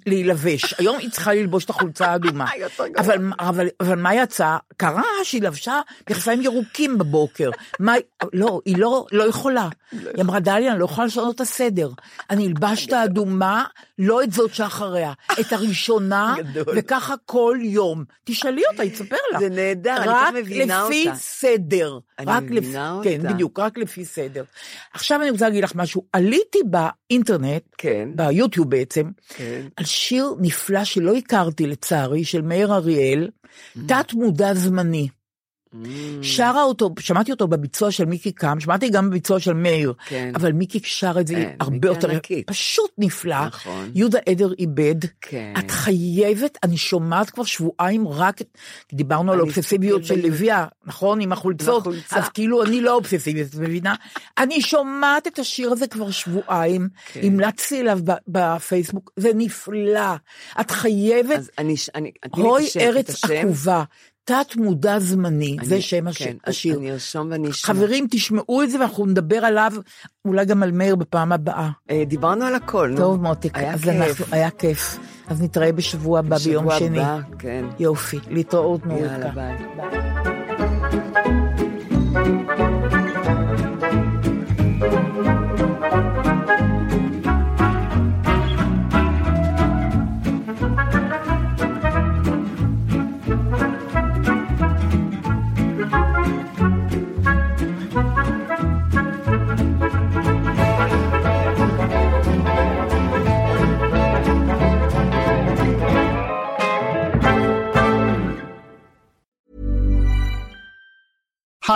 להילבש, היום היא צריכה ללבוש את החולצה האדומה. אבל, אבל, אבל מה יצא? קרה שהיא לבשה מכנסיים ירוקים בבוקר. מה, לא, היא לא, לא יכולה. היא אמרה, דליה, אני לא יכולה לשנות את הסדר. אני אלבש את האדומה, לא את זאת שאחריה, את הראשונה. וככה כל יום. תשאלי אותה, היא תספר לך. זה נהדר, אני רק כל מבינה לפי אותה. סדר. אני רק מבינה לפי, כן, אותה. בדיוק, רק לפי סדר. עכשיו אני רוצה להגיד לך משהו. עליתי באינטרנט, כן. ביוטיוב בעצם, כן. על שיר נפלא שלא הכרתי לצערי, של מאיר אריאל, תת מודע זמני. שרה אותו, שמעתי אותו בביצוע של מיקי קם, שמעתי גם בביצוע של מאיר, כן. אבל מיקי שר את זה כן, הרבה יותר, ענקית. פשוט נפלא. נכון. יהודה עדר איבד. כן. את חייבת, אני שומעת כבר שבועיים רק, דיברנו על אסתכל של. לביאה, נכון? עם החולצות, עם החולצה. אז כאילו אני לא אובססיבית, את מבינה? אני שומעת את השיר הזה כבר שבועיים, כן. המלצתי עליו ב- בפייסבוק, זה נפלא. את חייבת, אז אני, אני, הוי ארץ. עקובה, תת מודע זמני, אני- זה שם כן, השיר. אני ארשום ואני אשמע. חברים, תשמעו את זה ואנחנו נדבר עליו, אולי גם על מאיר בפעם הבאה. אה, דיברנו על הכל, נו. טוב מותק, היה אז כיף. אנחנו, היה כיף. אז נתראה בשבוע הבא ביום שבוע שני. הבא, כן. יופי, להתראות נורית. יאללה, ביי. ביי.